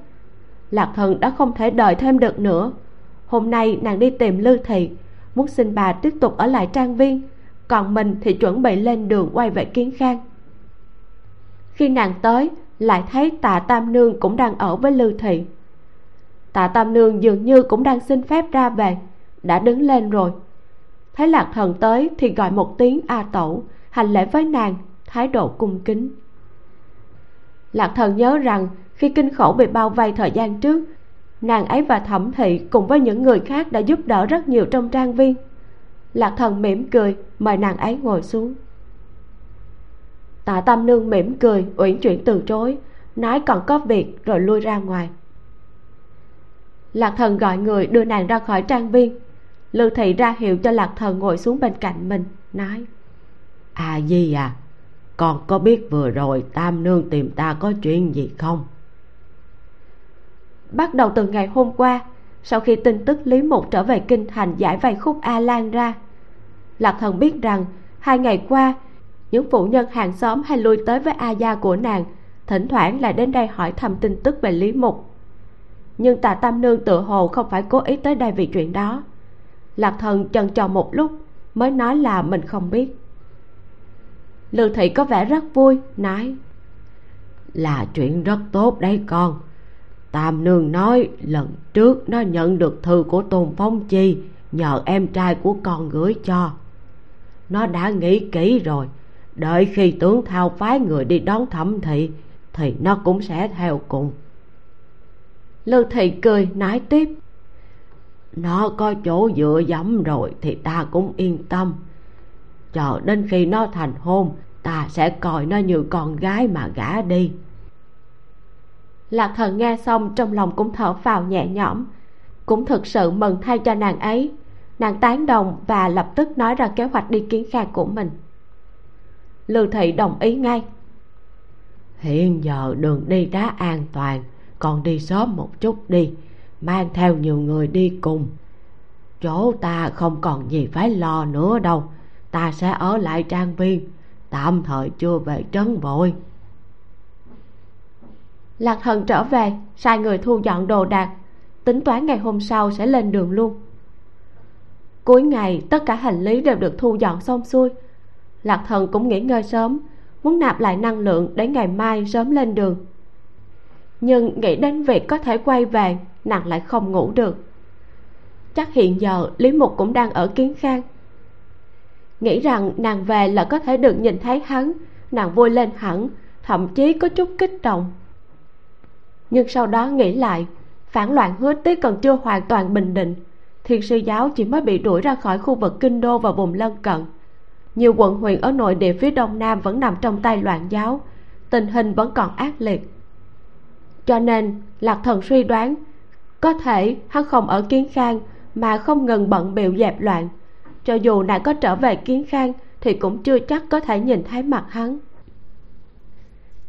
lạc thần đã không thể đợi thêm được nữa. Hôm nay, nàng đi tìm lư thị, muốn xin bà tiếp tục ở lại trang viên, còn mình thì chuẩn bị lên đường quay về kiến khang. Khi nàng tới, lại thấy tạ tam nương cũng đang ở với lư thị. Tạ tam nương dường như cũng đang xin phép ra về, đã đứng lên rồi. Thấy lạc thần tới thì gọi một tiếng a tẩu hành lễ với nàng thái độ cung kính. Lạc thần nhớ rằng, khi kinh khổ bị bao vây thời gian trước, nàng ấy và thẩm thị cùng với những người khác đã giúp đỡ rất nhiều trong trang viên. Lạc thần mỉm cười, mời nàng ấy ngồi xuống. Tạ tam nương mỉm cười, uyển chuyển từ chối, nói còn có việc rồi lui ra ngoài. Lạc thần gọi người đưa nàng ra khỏi trang viên. Lưu thị ra hiệu cho lạc thần ngồi xuống bên cạnh mình, nói à gì à? Con có biết vừa rồi tam nương tìm ta có chuyện gì không? Bắt đầu từ ngày hôm qua, sau khi tin tức lý mục trở về kinh thành giải vây khúc a lan ra, lạc thần biết rằng hai ngày qua, những phụ nhân hàng xóm hay lui tới với a gia của nàng, thỉnh thoảng lại đến đây hỏi thăm tin tức về lý mục. Nhưng tạ tam nương tự hồ không phải cố ý tới đây vì chuyện đó. Lạc thần chần chờ một lúc, mới nói là mình không biết lưu thị có vẻ rất vui, nói, là chuyện rất tốt đấy con. Tam nương nói, lần trước nó nhận được thư của tôn phong chi, nhờ em trai của con gửi cho. Nó đã nghĩ kỹ rồi, đợi khi tướng thao phái người đi đón thẩm thị, thì nó cũng sẽ theo cùng. Lưu thị cười, nói tiếp, nó có chỗ dựa dẫm rồi thì ta cũng yên tâm chờ đến khi nó thành hôn, ta sẽ coi nó như con gái mà gả đi. Lạc thần nghe xong trong lòng cũng thở phào nhẹ nhõm. Cũng thực sự mừng thay cho nàng ấy. Nàng tán đồng và lập tức nói ra kế hoạch đi kiến khang của mình. Lưu thị đồng ý ngay. Hiện giờ đường đi đã an toàn còn đi sớm một chút đi, mang theo nhiều người đi cùng. Chỗ ta không còn gì phải lo nữa đâu ta sẽ ở lại trang viên. Tạm thời chưa về trấn vội lạc thần trở về, sai người thu dọn đồ đạc. Tính toán ngày hôm sau sẽ lên đường luôn. Cuối ngày, tất cả hành lý đều được thu dọn xong xuôi. Lạc thần cũng nghỉ ngơi sớm, muốn nạp lại năng lượng để ngày mai sớm lên đường. Nhưng nghĩ đến việc có thể quay về, nàng lại không ngủ được. Chắc hiện giờ lý mục cũng đang ở kiến khang nghĩ rằng nàng về là có thể được nhìn thấy hắn, nàng vui lên hẳn, thậm chí có chút kích động. Nhưng sau đó nghĩ lại, phản loạn hứa tiết còn chưa hoàn toàn bình định, thiên sư giáo chỉ mới bị đuổi ra khỏi khu vực kinh đô và vùng lân cận. Nhiều quận huyện ở nội địa phía đông nam vẫn nằm trong tay loạn giáo, tình hình vẫn còn ác liệt. Cho nên, lạc thần suy đoán, có thể hắn không ở kiến khang mà không ngừng bận biểu dẹp loạn cho dù nàng có trở về kiến khang, thì cũng chưa chắc có thể nhìn thấy mặt hắn.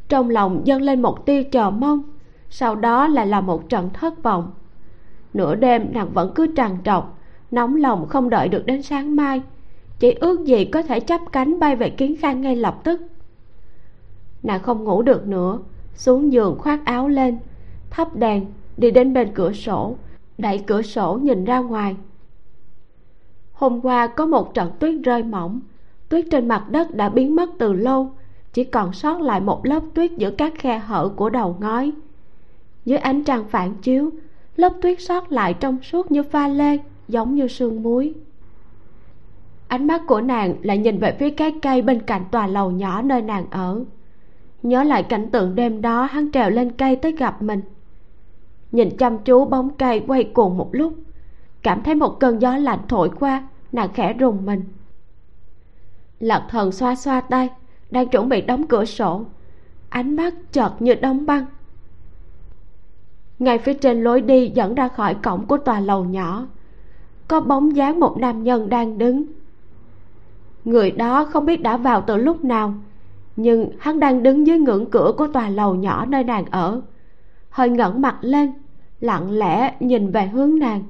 Trong lòng dâng lên một tia chờ mong, sau đó lại là một trận thất vọng. Nửa đêm nàng vẫn cứ trằn trọc, nóng lòng không đợi được đến sáng mai, chỉ ước gì có thể chắp cánh bay về kiến khang ngay lập tức. Nàng không ngủ được nữa, xuống giường khoác áo lên, thắp đèn, đi đến bên cửa sổ, đẩy cửa sổ nhìn ra ngoài hôm qua có một trận tuyết rơi mỏng. Tuyết trên mặt đất đã biến mất từ lâu. Chỉ còn sót lại một lớp tuyết giữa các khe hở của đầu ngói. Dưới ánh trăng phản chiếu, lớp tuyết sót lại trong suốt như pha lê, giống như sương muối. Ánh mắt của nàng lại nhìn về phía cái cây bên cạnh tòa lầu nhỏ nơi nàng ở. Nhớ lại cảnh tượng đêm đó, hắn trèo lên cây tới gặp mình. Nhìn chăm chú bóng cây quay cuồng một lúc cảm thấy một cơn gió lạnh thổi qua, nàng khẽ rùng mình. Lạc thần xoa xoa tay, đang chuẩn bị đóng cửa sổ. Ánh mắt chợt như đóng băng. Ngay phía trên lối đi dẫn ra khỏi cổng của tòa lầu nhỏ, có bóng dáng một nam nhân đang đứng. Người đó không biết đã vào từ lúc nào, nhưng hắn đang đứng dưới ngưỡng cửa của tòa lầu nhỏ nơi nàng ở. Hơi ngẩng mặt lên, lặng lẽ nhìn về hướng nàng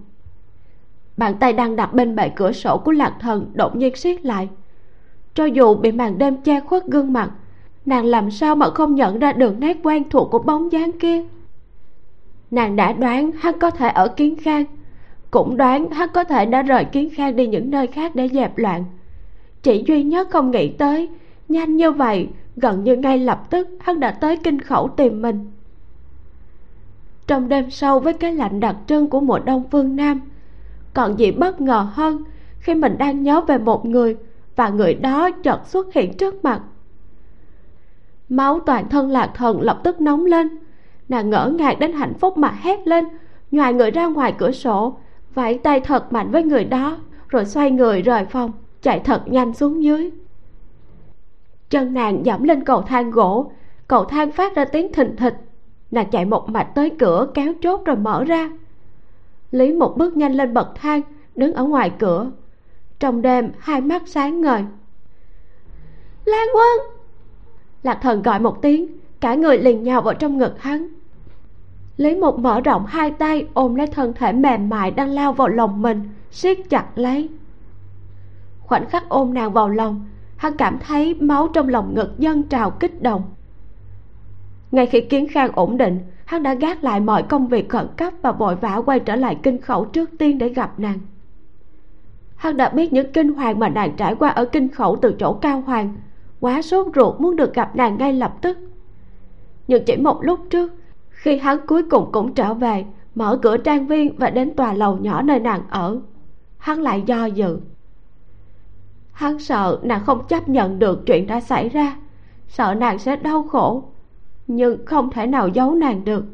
bàn tay đang đặt bên bệ cửa sổ của lạc thần đột nhiên siết lại. Cho dù bị màn đêm che khuất gương mặt, nàng làm sao mà không nhận ra được nét quen thuộc của bóng dáng kia? Nàng đã đoán hắn có thể ở kiến khang, cũng đoán hắn có thể đã rời kiến khang đi những nơi khác để dẹp loạn. Chỉ duy nhất không nghĩ tới, nhanh như vậy, gần như ngay lập tức, hắn đã tới kinh khẩu tìm mình. Trong đêm sâu với cái lạnh đặc trưng của mùa đông phương nam còn gì bất ngờ hơn khi mình đang nhớ về một người và người đó chợt xuất hiện trước mặt. Máu toàn thân lạc thần lập tức nóng lên. Nàng ngỡ ngàng đến hạnh phúc mà hét lên nhoài người ra ngoài cửa sổ, vẫy tay thật mạnh với người đó, rồi xoay người rời phòng, chạy thật nhanh xuống dưới. Chân nàng dẫm lên cầu thang gỗ, cầu thang phát ra tiếng thình thịch. Nàng chạy một mạch tới cửa, kéo chốt rồi mở ra lý một bước nhanh lên bậc thang, đứng ở ngoài cửa. Trong đêm, hai mắt sáng ngời. Lan quân! Lạc thần gọi một tiếng, cả người liền nhào vào trong ngực hắn. Lý một mở rộng hai tay, ôm lấy thân thể mềm mại đang lao vào lòng mình, siết chặt lấy. Khoảnh khắc ôm nàng vào lòng, hắn cảm thấy máu trong lòng ngực dâng trào kích động. Ngay khi kiến khang ổn định hắn đã gác lại mọi công việc khẩn cấp và vội vã quay trở lại kinh khẩu trước tiên để gặp nàng. Hắn đã biết những kinh hoàng mà nàng trải qua ở kinh khẩu từ chỗ cao hoàng. Quá sốt ruột muốn được gặp nàng ngay lập tức. Nhưng chỉ một lúc trước, khi hắn cuối cùng cũng trở về, mở cửa trang viên và đến tòa lầu nhỏ nơi nàng ở, hắn lại do dự. Hắn sợ nàng không chấp nhận được chuyện đã xảy ra, sợ nàng sẽ đau khổ nhưng không thể nào giấu nàng được.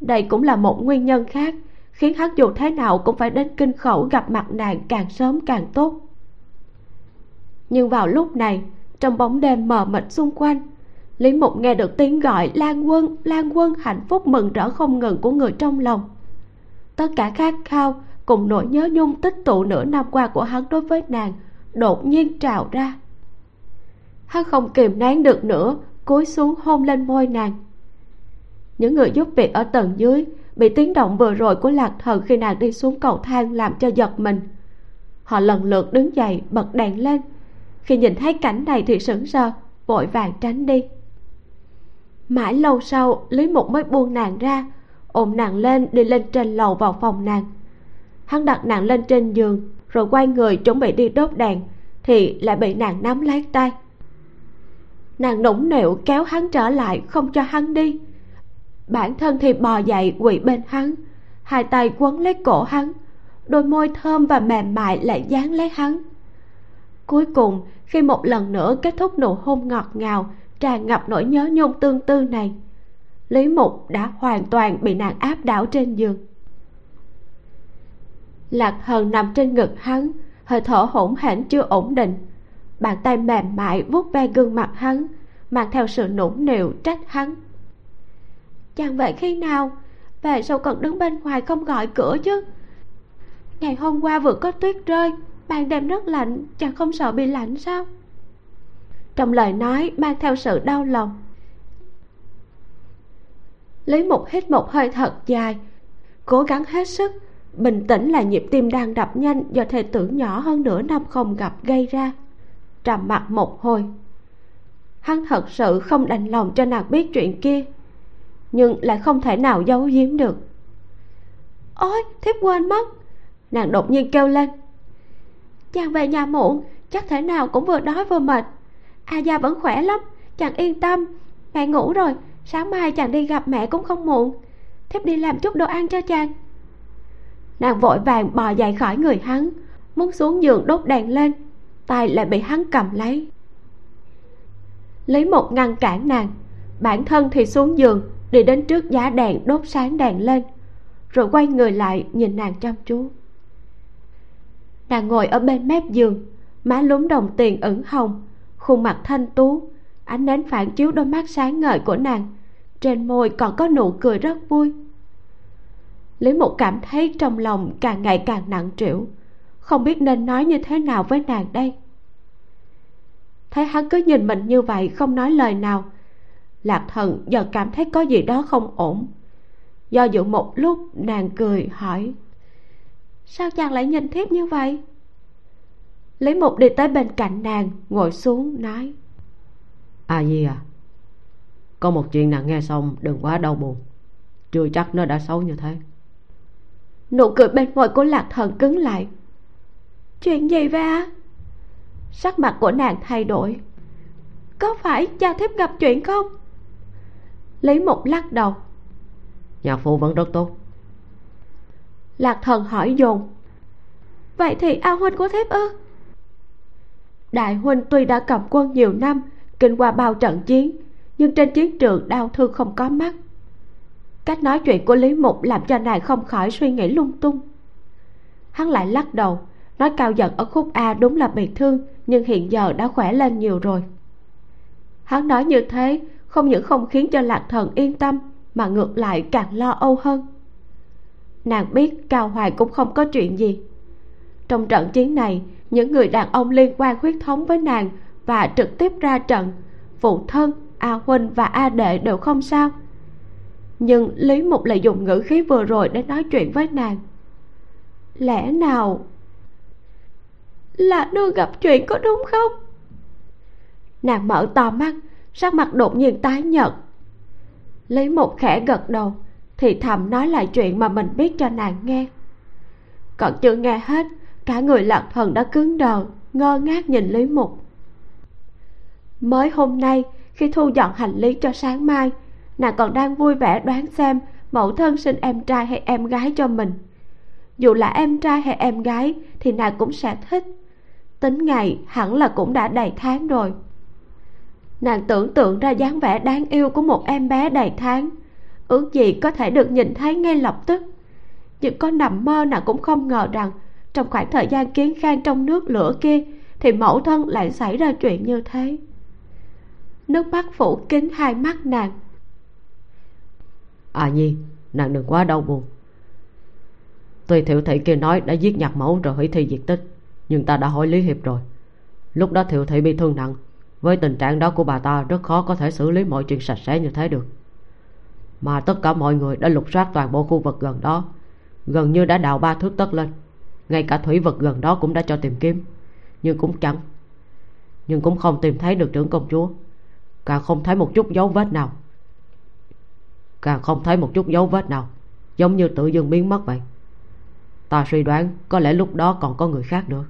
Đây cũng là một nguyên nhân khác khiến hắn dù thế nào cũng phải đến kinh khẩu gặp mặt nàng càng sớm càng tốt. Nhưng vào lúc này, trong bóng đêm mờ mịt xung quanh, lý mục nghe được tiếng gọi lan quân lan quân hạnh phúc mừng rỡ không ngừng của người trong lòng. Tất cả khát khao cùng nỗi nhớ nhung tích tụ nửa năm qua của hắn đối với nàng đột nhiên trào ra. Hắn không kìm nén được nữa cúi xuống hôn lên môi nàng. Những người giúp việc ở tầng dưới bị tiếng động vừa rồi của lạc thần khi nàng đi xuống cầu thang làm cho giật mình. Họ lần lượt đứng dậy, bật đèn lên. Khi nhìn thấy cảnh này thì sững sờ, vội vàng tránh đi. Mãi lâu sau, lý mục mới buông nàng ra, ôm nàng lên đi lên trên lầu vào phòng nàng. Hắn đặt nàng lên trên giường, rồi quay người chuẩn bị đi đốt đèn, thì lại bị nàng nắm lấy tay nàng nũng nịu kéo hắn trở lại, không cho hắn đi. Bản thân thì bò dậy quỳ bên hắn, hai tay quấn lấy cổ hắn, đôi môi thơm và mềm mại lại dán lấy hắn. Cuối cùng, khi một lần nữa kết thúc nụ hôn ngọt ngào, tràn ngập nỗi nhớ nhung tương tư này, lý mục đã hoàn toàn bị nàng áp đảo trên giường. Lạc hờn nằm trên ngực hắn, hơi thở hỗn hển chưa ổn định bàn tay mềm mại vuốt ve gương mặt hắn, mang theo sự nũng nịu trách hắn. Chàng vậy khi nào, về sao còn đứng bên ngoài không gọi cửa chứ? Ngày hôm qua vừa có tuyết rơi, ban đêm rất lạnh chàng không sợ bị lạnh sao? Trong lời nói mang theo sự đau lòng. Lý mục hít một hơi thật dài, cố gắng hết sức, bình tĩnh là nhịp tim đang đập nhanh do thể tử nhỏ hơn nửa năm không gặp gây ra trầm mặt một hồi. Hắn thật sự không đành lòng cho nàng biết chuyện kia, nhưng lại không thể nào giấu giếm được. Ôi, thiếp quên mất, nàng đột nhiên kêu lên. Chàng về nhà muộn, chắc thể nào cũng vừa đói vừa mệt. A gia vẫn khỏe lắm, chàng yên tâm mẹ ngủ rồi, sáng mai chàng đi gặp mẹ cũng không muộn. Thiếp đi làm chút đồ ăn cho chàng. Nàng vội vàng bò dậy khỏi người hắn, muốn xuống giường đốt đèn lên tay lại bị hắn cầm lấy. Lấy một ngăn cản nàng, bản thân thì xuống giường, đi đến trước giá đèn đốt sáng đèn lên, rồi quay người lại nhìn nàng chăm chú. Nàng ngồi ở bên mép giường, má lúm đồng tiền ửng hồng, khuôn mặt thanh tú, ánh nến phản chiếu đôi mắt sáng ngời của nàng, trên môi còn có nụ cười rất vui. Lý mục cảm thấy trong lòng càng ngày càng nặng trĩu không biết nên nói như thế nào với nàng đây. Thấy hắn cứ nhìn mình như vậy không nói lời nào. Lạc thần giờ cảm thấy có gì đó không ổn. Do dự một lúc nàng cười hỏi sao chàng lại nhìn thiếp như vậy? Lý mục đi tới bên cạnh nàng ngồi xuống nói a di à có một chuyện nàng nghe xong đừng quá đau buồn. Chưa chắc nó đã xấu như thế. Nụ cười bên môi của lạc thần cứng lại chuyện gì vậy? Sắc mặt của nàng thay đổi. Có phải cha thiếp gặp chuyện không? Lấy một lắc đầu. Nhà phụ vẫn rất tốt. Lạc thần hỏi dồn. Vậy thì a huynh của thiếp ư? Đại huynh tuy đã cầm quân nhiều năm kinh qua bao trận chiến nhưng trên chiến trường đau thương không có mắt. Cách nói chuyện của lý mục làm cho nàng không khỏi suy nghĩ lung tung. Hắn lại lắc đầu nói cao giật ở khúc a đúng là bị thương, nhưng hiện giờ đã khỏe lên nhiều rồi. Hắn nói như thế, không những không khiến cho lạc thần yên tâm, mà ngược lại càng lo âu hơn. Nàng biết cao hoài cũng không có chuyện gì. Trong trận chiến này, những người đàn ông liên quan huyết thống với nàng và trực tiếp ra trận, phụ thân, a huynh và a đệ đều không sao. Nhưng lý mục lại dùng ngữ khí vừa rồi để nói chuyện với nàng. Lẽ nào là đưa gặp chuyện có đúng không? Nàng mở to mắt, sắc mặt đột nhiên tái nhợt. Lý một khẽ gật đầu, thì thầm nói lại chuyện mà mình biết cho nàng nghe. Còn chưa nghe hết, cả người lạc thần đã cứng đờ, ngơ ngác nhìn lý mục. Mới hôm nay, khi thu dọn hành lý cho sáng mai, nàng còn đang vui vẻ đoán xem mẫu thân sinh em trai hay em gái cho mình. Dù là em trai hay em gái, thì nàng cũng sẽ thích tính ngày, hẳn là cũng đã đầy tháng rồi. Nàng tưởng tượng ra dáng vẻ đáng yêu của một em bé đầy tháng. Ước gì có thể được nhìn thấy ngay lập tức. Nhưng có nằm mơ nàng cũng không ngờ rằng, trong khoảng thời gian kiến khang trong nước lửa kia, thì mẫu thân lại xảy ra chuyện như thế. Nước mắt phủ kín hai mắt nàng. À nhi, nàng đừng quá đau buồn. Tuy thiệu thị kia nói đã giết nhạc mẫu rồi hủy thi diệt tích nhưng ta đã hỏi lý hiệp rồi. Lúc đó thiệu thị bị thương nặng, với tình trạng đó của bà ta rất khó có thể xử lý mọi chuyện sạch sẽ như thế được. Mà tất cả mọi người đã lục soát toàn bộ khu vực gần đó, gần như đã đào ba thước tất lên. Ngay cả thủy vật gần đó cũng đã cho tìm kiếm, nhưng cũng chẳng, nhưng cũng không tìm thấy được trưởng công chúa. Càng không thấy một chút dấu vết nào, càng không thấy một chút dấu vết nào, giống như tự dưng biến mất vậy. Ta suy đoán có lẽ lúc đó còn có người khác nữa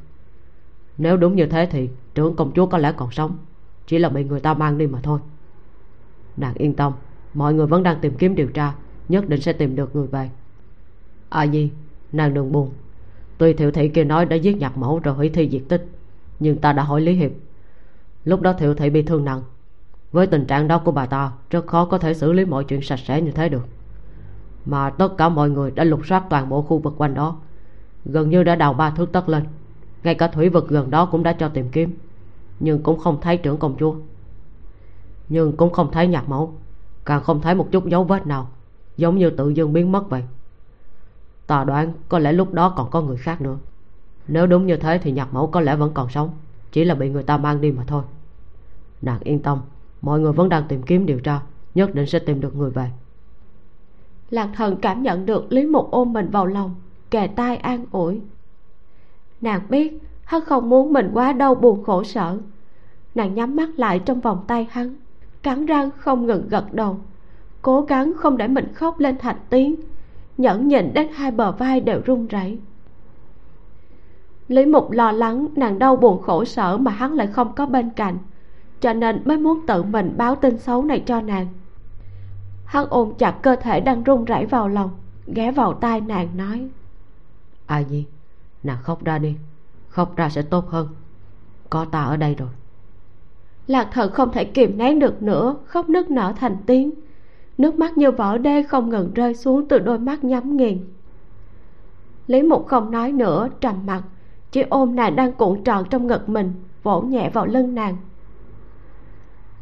nếu đúng như thế thì trưởng công chúa có lẽ còn sống. Chỉ là bị người ta mang đi mà thôi. Nàng yên tâm, mọi người vẫn đang tìm kiếm điều tra, nhất định sẽ tìm được người về. A nhi nàng đừng buồn. Tuy thiệu thị kia nói đã giết nhạc mẫu rồi hủy thi diệt tích, nhưng ta đã hỏi lý hiệp. Lúc đó thiệu thị bị thương nặng. Với tình trạng đó của bà ta, rất khó có thể xử lý mọi chuyện sạch sẽ như thế được. Mà tất cả mọi người đã lục soát toàn bộ khu vực quanh đó. Gần như đã đào ba thước tất lên ngay cả thủy vực gần đó cũng đã cho tìm kiếm. Nhưng cũng không thấy trưởng công chúa. Nhưng cũng không thấy nhạc mẫu. Càng không thấy một chút dấu vết nào. Giống như tự dưng biến mất vậy. Ta đoán có lẽ lúc đó còn có người khác nữa. Nếu đúng như thế thì nhạc mẫu có lẽ vẫn còn sống. Chỉ là bị người ta mang đi mà thôi. Nàng yên tâm. Mọi người vẫn đang tìm kiếm điều tra. Nhất định sẽ tìm được người về. Lạc thần cảm nhận được lý mục ôm mình vào lòng. Kề tai an ủi nàng biết, hắn không muốn mình quá đau buồn khổ sở. Nàng nhắm mắt lại trong vòng tay hắn, cắn răng không ngừng gật đầu, cố gắng không để mình khóc lên thành tiếng, nhẫn nhịn đến hai bờ vai đều run rẩy. Lý mục lo lắng nàng đau buồn khổ sở mà hắn lại không có bên cạnh, cho nên mới muốn tự mình báo tin xấu này cho nàng. Hắn ôm chặt cơ thể đang run rẩy vào lòng, ghé vào tai nàng nói, a di nàng khóc ra đi. Khóc ra sẽ tốt hơn. Có ta ở đây rồi. Lạc thần không thể kìm nén được nữa. Khóc nức nở thành tiếng. Nước mắt như vỡ đê không ngừng rơi xuống từ đôi mắt nhắm nghiền. Lý mục không nói nữa, trầm mặt. Chỉ ôm nàng đang cuộn tròn trong ngực mình, vỗ nhẹ vào lưng nàng.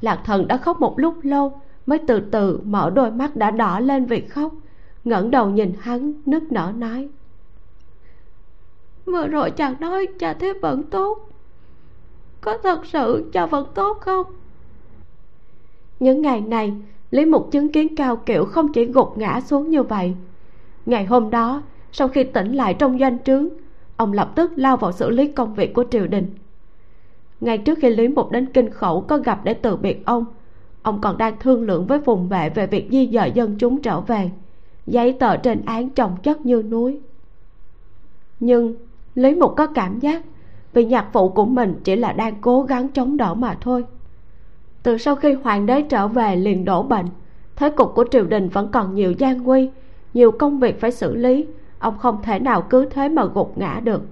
Lạc thần đã khóc một lúc lâu, mới từ từ mở đôi mắt đã đỏ lên vì khóc. ngẩng đầu nhìn hắn, nức nở nói vừa rồi chàng nói cha thế vẫn tốt. Có thật sự cha vẫn tốt không? Những ngày này, lý mục chứng kiến cao kiệu không chỉ gục ngã xuống như vậy. Ngày hôm đó, sau khi tỉnh lại trong doanh trướng, ông lập tức lao vào xử lý công việc của triều đình. Ngay trước khi lý mục đến kinh khẩu có gặp để từ biệt ông ông còn đang thương lượng với vùng vệ về việc di dời dân chúng trở về, giấy tờ trên án chồng chất như núi. Nhưng lý mục có cảm giác vì nhạc phụ của mình chỉ là đang cố gắng chống đỡ mà thôi. Từ sau khi hoàng đế trở về liền đổ bệnh, thế cục của triều đình vẫn còn nhiều gian nguy, nhiều công việc phải xử lý, ông không thể nào cứ thế mà gục ngã được.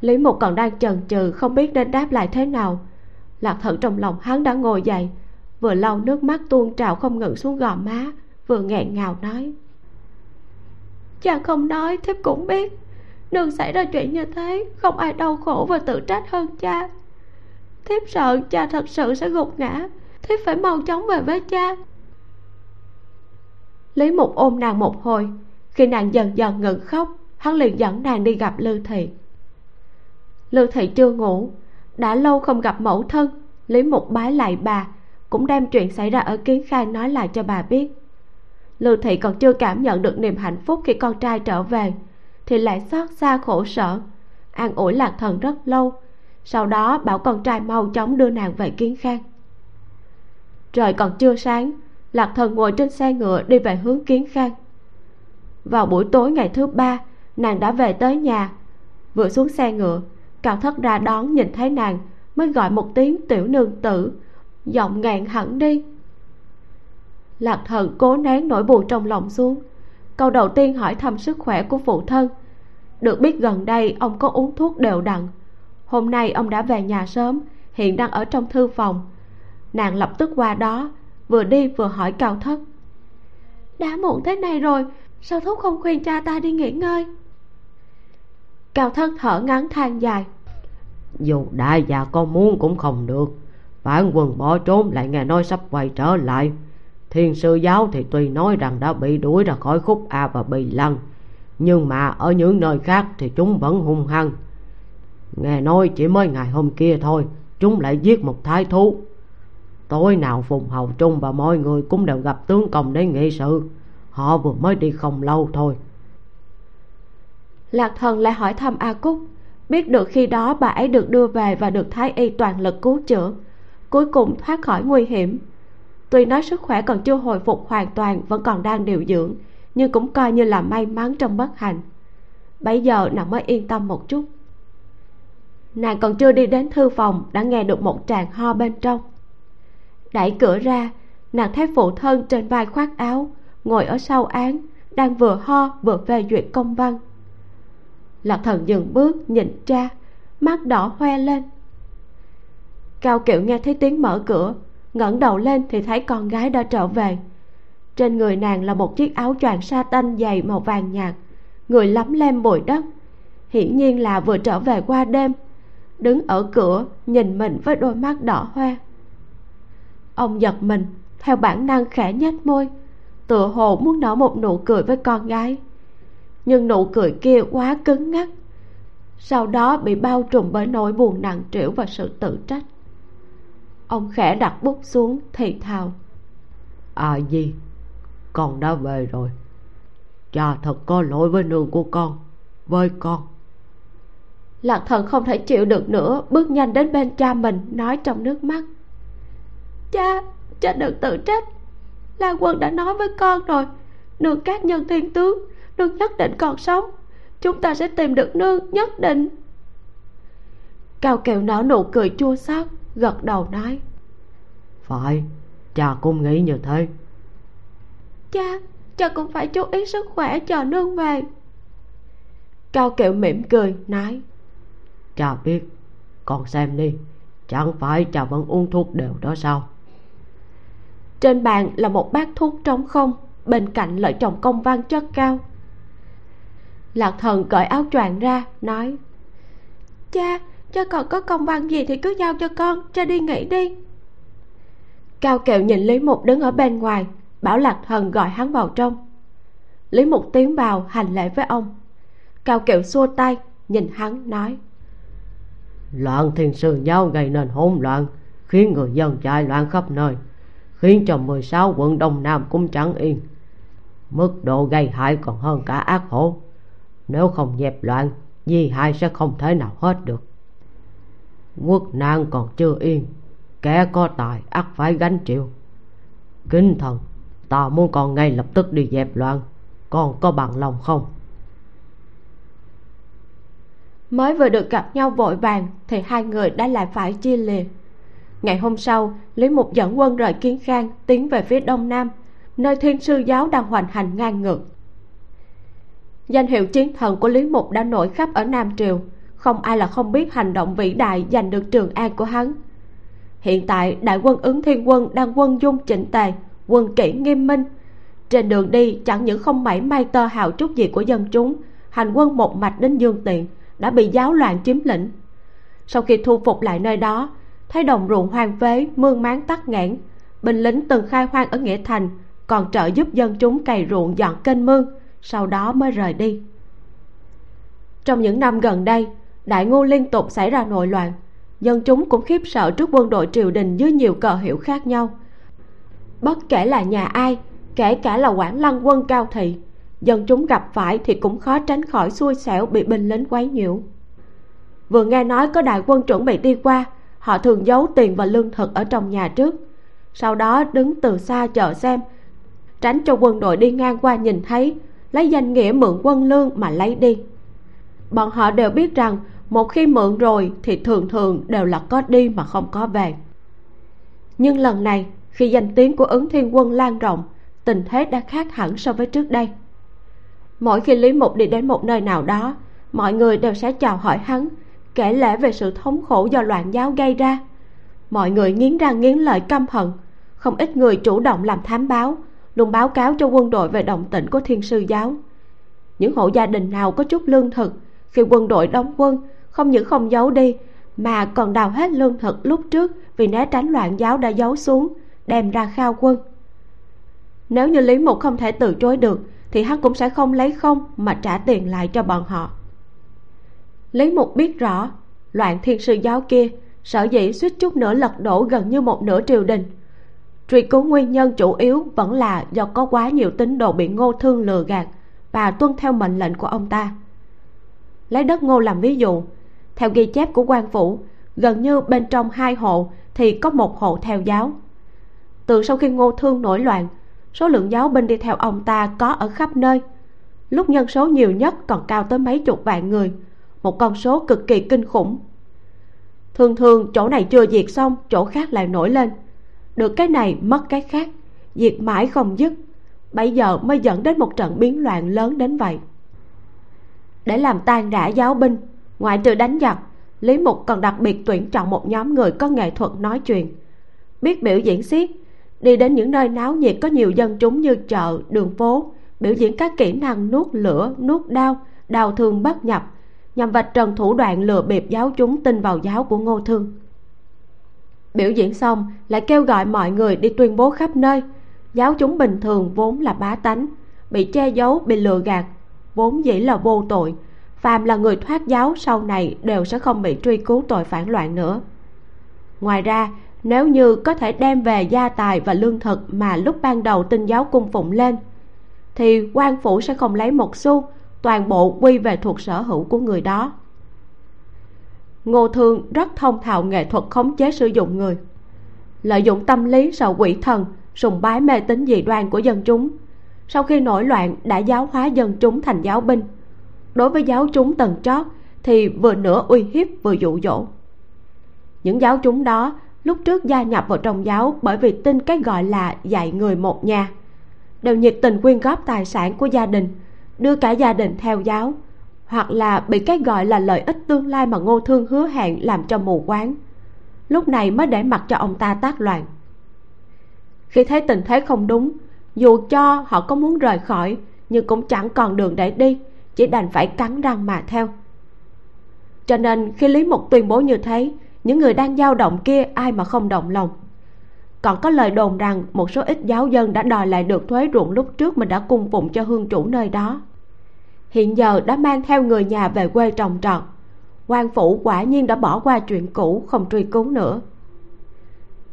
Lý mục còn đang chần chừ không biết nên đáp lại thế nào. Lạc thận trong lòng hắn đã ngồi dậy, vừa lau nước mắt tuôn trào không ngừng xuống gò má, vừa nghẹn ngào nói. Chàng không nói thiếp cũng biết đừng xảy ra chuyện như thế, không ai đau khổ và tự trách hơn cha. Thiếp sợ cha thật sự sẽ gục ngã, thiếp phải mau chóng về với cha. Lý mục ôm nàng một hồi, khi nàng dần dần ngừng khóc, hắn liền dẫn nàng đi gặp lư thị. Lư thị chưa ngủ, đã lâu không gặp mẫu thân lý mục bái lại bà, cũng đem chuyện xảy ra ở kiến khai nói lại cho bà biết. Lư thị còn chưa cảm nhận được niềm hạnh phúc khi con trai trở về thì lại xót xa khổ sở. An ủi lạc thần rất lâu, sau đó bảo con trai mau chóng đưa nàng về kiến khang. Trời còn chưa sáng, lạc thần ngồi trên xe ngựa đi về hướng kiến khang. Vào buổi tối ngày thứ ba, nàng đã về tới nhà. Vừa xuống xe ngựa, cao thất ra đón nhìn thấy nàng, mới gọi một tiếng tiểu nương tử, giọng ngạn hẳn đi. Lạc thần cố nén nỗi buồn trong lòng xuống câu đầu tiên hỏi thăm sức khỏe của phụ thân. Được biết gần đây ông có uống thuốc đều đặn. Hôm nay ông đã về nhà sớm hiện đang ở trong thư phòng. Nàng lập tức qua đó vừa đi vừa hỏi cao thất đã muộn thế này rồi sao thúc không khuyên cha ta đi nghỉ ngơi? Cao thất thở ngắn than dài. Dù đại già con muốn cũng không được phản quân bỏ trốn lại nghe nói sắp quay trở lại thiên sư giáo thì tuy nói rằng đã bị đuổi ra khỏi khúc a và bì lăng, nhưng mà ở những nơi khác thì chúng vẫn hung hăng. Nghe nói chỉ mới ngày hôm kia thôi, chúng lại giết một thái thú. Tối nào phùng hầu trung và mọi người cũng đều gặp tướng công để nghị sự. Họ vừa mới đi không lâu thôi. Lạc thần lại hỏi thăm a cúc, biết được khi đó bà ấy được đưa về và được thái y toàn lực cứu chữa, cuối cùng thoát khỏi nguy hiểm tuy nói sức khỏe còn chưa hồi phục hoàn toàn, vẫn còn đang điều dưỡng, nhưng cũng coi như là may mắn trong bất hạnh. Bấy giờ, nàng mới yên tâm một chút. Nàng còn chưa đi đến thư phòng, đã nghe được một tràng ho bên trong. Đẩy cửa ra, nàng thấy phụ thân trên vai khoác áo, ngồi ở sau án, đang vừa ho vừa phê duyệt công văn. Lạc thần dừng bước, nhìn cha, mắt đỏ hoe lên. Cao kiệu nghe thấy tiếng mở cửa ngẩng đầu lên thì thấy con gái đã trở về. Trên người nàng là một chiếc áo choàng sa tanh dày màu vàng nhạt, người lấm lem bụi đất hiển nhiên là vừa trở về qua đêm, đứng ở cửa nhìn mình với đôi mắt đỏ hoe. Ông giật mình, theo bản năng khẽ nhếch môi, tựa hồ muốn nở một nụ cười với con gái. Nhưng nụ cười kia quá cứng ngắc, sau đó bị bao trùm bởi nỗi buồn nặng trĩu và sự tự trách ông khẽ đặt bút xuống thì thào. À gì? Con đã về rồi. Cha thật có lỗi với nương của con với con. Lạc thần không thể chịu được nữa bước nhanh đến bên cha mình nói trong nước mắt. Cha cha đừng tự trách. La quân đã nói với con rồi. Nương các nhân thiên tướng nương nhất định còn sống. Chúng ta sẽ tìm được nương nhất định. Cao kiều nở nụ cười chua xót gật đầu nói. Phải cha cũng nghĩ như thế. Cha cha cũng phải chú ý sức khỏe chờ nương về cao kiệu mỉm cười nói. Cha biết con xem đi chẳng phải cha vẫn uống thuốc đều đó sao? Trên bàn là một bát thuốc trống không bên cạnh lợi chồng công văn chất cao. Lạc thần cởi áo choàng ra nói. Cha cho còn có công văn gì thì cứ giao cho con, cho đi nghỉ đi. Cao kẹo nhìn lý mục đứng ở bên ngoài, bảo lạc thần gọi hắn vào trong. Lý mục tiến vào, hành lễ với ông. Cao kẹo xua tay, nhìn hắn, nói. Loạn thiên sư giáo gây nên hỗn loạn, khiến người dân chạy loạn khắp nơi, khiến cho 16 quận đông nam cũng chẳng yên. Mức độ gây hại còn hơn cả ác hổ. Nếu không dẹp loạn, di hại sẽ không thể nào hết được quốc nạn còn chưa yên. Kẻ có tài ắt phải gánh chịu. Kính thần, ta muốn con ngay lập tức đi dẹp loạn. Con có bằng lòng không? Mới vừa được gặp nhau vội vàng, thì hai người đã lại phải chia lìa. Ngày hôm sau, lý mục dẫn quân rời kiến khang, tiến về phía đông nam, nơi thiên sư giáo đang hoành hành ngang ngược. Danh hiệu chiến thần của lý mục đã nổi khắp ở nam triều không ai là không biết hành động vĩ đại giành được trường an của hắn. Hiện tại, đại quân ứng thiên quân đang quân dung chỉnh tề, quân kỷ nghiêm minh. Trên đường đi, chẳng những không mảy may tơ hào chút gì của dân chúng, hành quân một mạch đến dương tiện đã bị giáo loạn chiếm lĩnh. Sau khi thu phục lại nơi đó, thấy đồng ruộng hoang phế, mương máng tắc nghẽn, binh lính từng khai hoang ở nghĩa thành, còn trợ giúp dân chúng cày ruộng dọn kênh mương, sau đó mới rời đi. Trong những năm gần đây đại ngô liên tục xảy ra nội loạn. Dân chúng cũng khiếp sợ trước quân đội triều đình dưới nhiều cờ hiệu khác nhau. Bất kể là nhà ai, kể cả là quản lăng quân cao thị, dân chúng gặp phải thì cũng khó tránh khỏi xui xẻo bị binh lính quấy nhiễu. Vừa nghe nói có đại quân chuẩn bị đi qua, họ thường giấu tiền và lương thực ở trong nhà trước. Sau đó đứng từ xa chờ xem, tránh cho quân đội đi ngang qua nhìn thấy, lấy danh nghĩa mượn quân lương mà lấy đi. Bọn họ đều biết rằng một khi mượn rồi thì thường thường đều là có đi mà không có về. Nhưng lần này, khi danh tiếng của ứng thiên quân lan rộng, tình thế đã khác hẳn so với trước đây. Mỗi khi lý mục đi đến một nơi nào đó, mọi người đều sẽ chào hỏi hắn, kể lể về sự thống khổ do loạn giáo gây ra. Mọi người nghiến răng nghiến lợi căm hận, không ít người chủ động làm thám báo, luôn báo cáo cho quân đội về động tĩnh của thiên sư giáo. Những hộ gia đình nào có chút lương thực, khi quân đội đóng quân không những không giấu đi, mà còn đào hết lương thực lúc trước vì né tránh loạn giáo đã giấu xuống, đem ra khao quân. Nếu như lý mục không thể từ chối được, thì hắn cũng sẽ không lấy không mà trả tiền lại cho bọn họ. Lý mục biết rõ, loạn thiên sư giáo kia, sở dĩ suýt chút nữa lật đổ gần như một nửa triều đình. Truy cứu nguyên nhân chủ yếu vẫn là do có quá nhiều tín đồ bị ngô thương lừa gạt và tuân theo mệnh lệnh của ông ta. Lấy đất ngô làm ví dụ theo ghi chép của quan phủ, gần như bên trong hai hộ thì có một hộ theo giáo. Từ sau khi ngô thương nổi loạn, số lượng giáo binh đi theo ông ta có ở khắp nơi. Lúc nhân số nhiều nhất còn cao tới mấy chục vạn người, một con số cực kỳ kinh khủng. Thường thường chỗ này chưa diệt xong, chỗ khác lại nổi lên. Được cái này, mất cái khác, diệt mãi không dứt. Bây giờ mới dẫn đến một trận biến loạn lớn đến vậy. Để làm tan rã giáo binh ngoại trừ đánh giặc, lý mục còn đặc biệt tuyển chọn một nhóm người có nghệ thuật nói chuyện. Biết biểu diễn xiết, đi đến những nơi náo nhiệt có nhiều dân chúng như chợ, đường phố, biểu diễn các kỹ năng nuốt lửa, nuốt đao đào thương bất nhập, nhằm vạch trần thủ đoạn lừa bịp giáo chúng tin vào giáo của ngô thương. Biểu diễn xong, lại kêu gọi mọi người đi tuyên bố khắp nơi. Giáo chúng bình thường vốn là bá tánh, bị che giấu, bị lừa gạt, vốn dĩ là vô tội phàm là người thoát giáo sau này đều sẽ không bị truy cứu tội phản loạn nữa. Ngoài ra, nếu như có thể đem về gia tài và lương thực mà lúc ban đầu tinh giáo cung phụng lên, thì quan phủ sẽ không lấy một xu toàn bộ quy về thuộc sở hữu của người đó. Ngô thương rất thông thạo nghệ thuật khống chế sử dụng người. Lợi dụng tâm lý sợ quỷ thần, sùng bái mê tín dị đoan của dân chúng, sau khi nổi loạn đã giáo hóa dân chúng thành giáo binh đối với giáo chúng tầng chót thì vừa nửa uy hiếp vừa dụ dỗ. Những giáo chúng đó lúc trước gia nhập vào trong giáo bởi vì tin cái gọi là dạy người một nhà. Đều nhiệt tình quyên góp tài sản của gia đình, đưa cả gia đình theo giáo, hoặc là bị cái gọi là lợi ích tương lai mà ngô thương hứa hẹn làm cho mù quáng. Lúc này mới để mặc cho ông ta tác loạn. Khi thấy tình thế không đúng, dù cho họ có muốn rời khỏi, nhưng cũng chẳng còn đường để đi chỉ đành phải cắn răng mà theo. Cho nên khi lý mục tuyên bố như thế, những người đang dao động kia ai mà không động lòng. Còn có lời đồn rằng một số ít giáo dân đã đòi lại được thuế ruộng lúc trước mình đã cung phụng cho hương chủ nơi đó. Hiện giờ đã mang theo người nhà về quê trồng trọt. Quan phủ quả nhiên đã bỏ qua chuyện cũ, không truy cứu nữa.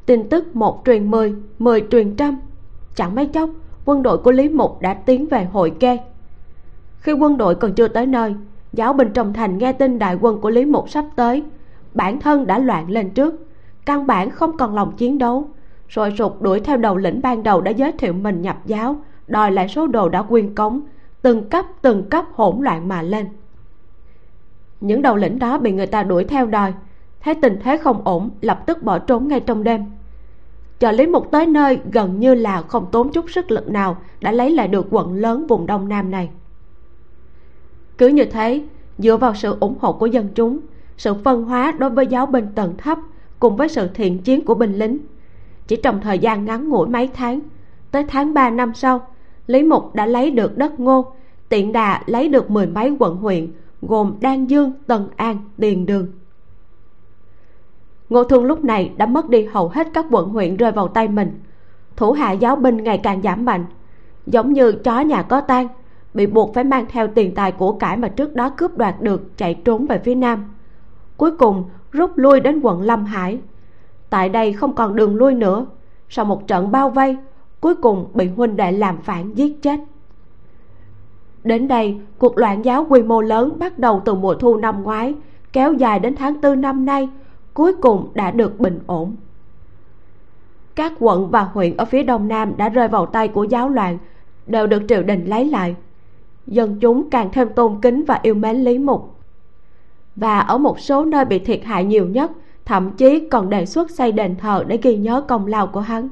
Tin tức một truyền mười mười truyền trăm. Chẳng mấy chốc, quân đội của lý mục đã tiến về hội kê khi quân đội còn chưa tới nơi, giáo binh trong thành nghe tin đại quân của lý mục sắp tới. Bản thân đã loạn lên trước, căn bản không còn lòng chiến đấu. Rồi sụt đuổi theo đầu lĩnh ban đầu đã giới thiệu mình nhập giáo, đòi lại số đồ đã quyên cống, từng cấp từng cấp hỗn loạn mà lên. Những đầu lĩnh đó bị người ta đuổi theo đòi, thấy tình thế không ổn, lập tức bỏ trốn ngay trong đêm. Chờ lý mục tới nơi, gần như là không tốn chút sức lực nào đã lấy lại được quận lớn vùng đông nam này cứ như thế, dựa vào sự ủng hộ của dân chúng, sự phân hóa đối với giáo binh tầng thấp cùng với sự thiện chiến của binh lính. Chỉ trong thời gian ngắn ngủi mấy tháng, tới tháng 3 năm sau, lý mục đã lấy được đất ngô, tiện đà lấy được mười mấy quận huyện, gồm đan dương, tân an điền đường. Ngô thương lúc này đã mất đi hầu hết các quận huyện rơi vào tay mình. Thủ hạ giáo binh ngày càng giảm mạnh, giống như chó nhà có tan bị buộc phải mang theo tiền tài của cải mà trước đó cướp đoạt được chạy trốn về phía nam. Cuối cùng, rút lui đến quận lâm hải. Tại đây không còn đường lui nữa. Sau một trận bao vây, cuối cùng bị huynh đệ làm phản giết chết. Đến đây, cuộc loạn giáo quy mô lớn bắt đầu từ mùa thu năm ngoái, kéo dài đến tháng tư năm nay, cuối cùng đã được bình ổn. Các quận và huyện ở phía đông nam đã rơi vào tay của giáo loạn, đều được triều đình lấy lại dân chúng càng thêm tôn kính và yêu mến lý mục. Và ở một số nơi bị thiệt hại nhiều nhất, thậm chí còn đề xuất xây đền thờ để ghi nhớ công lao của hắn.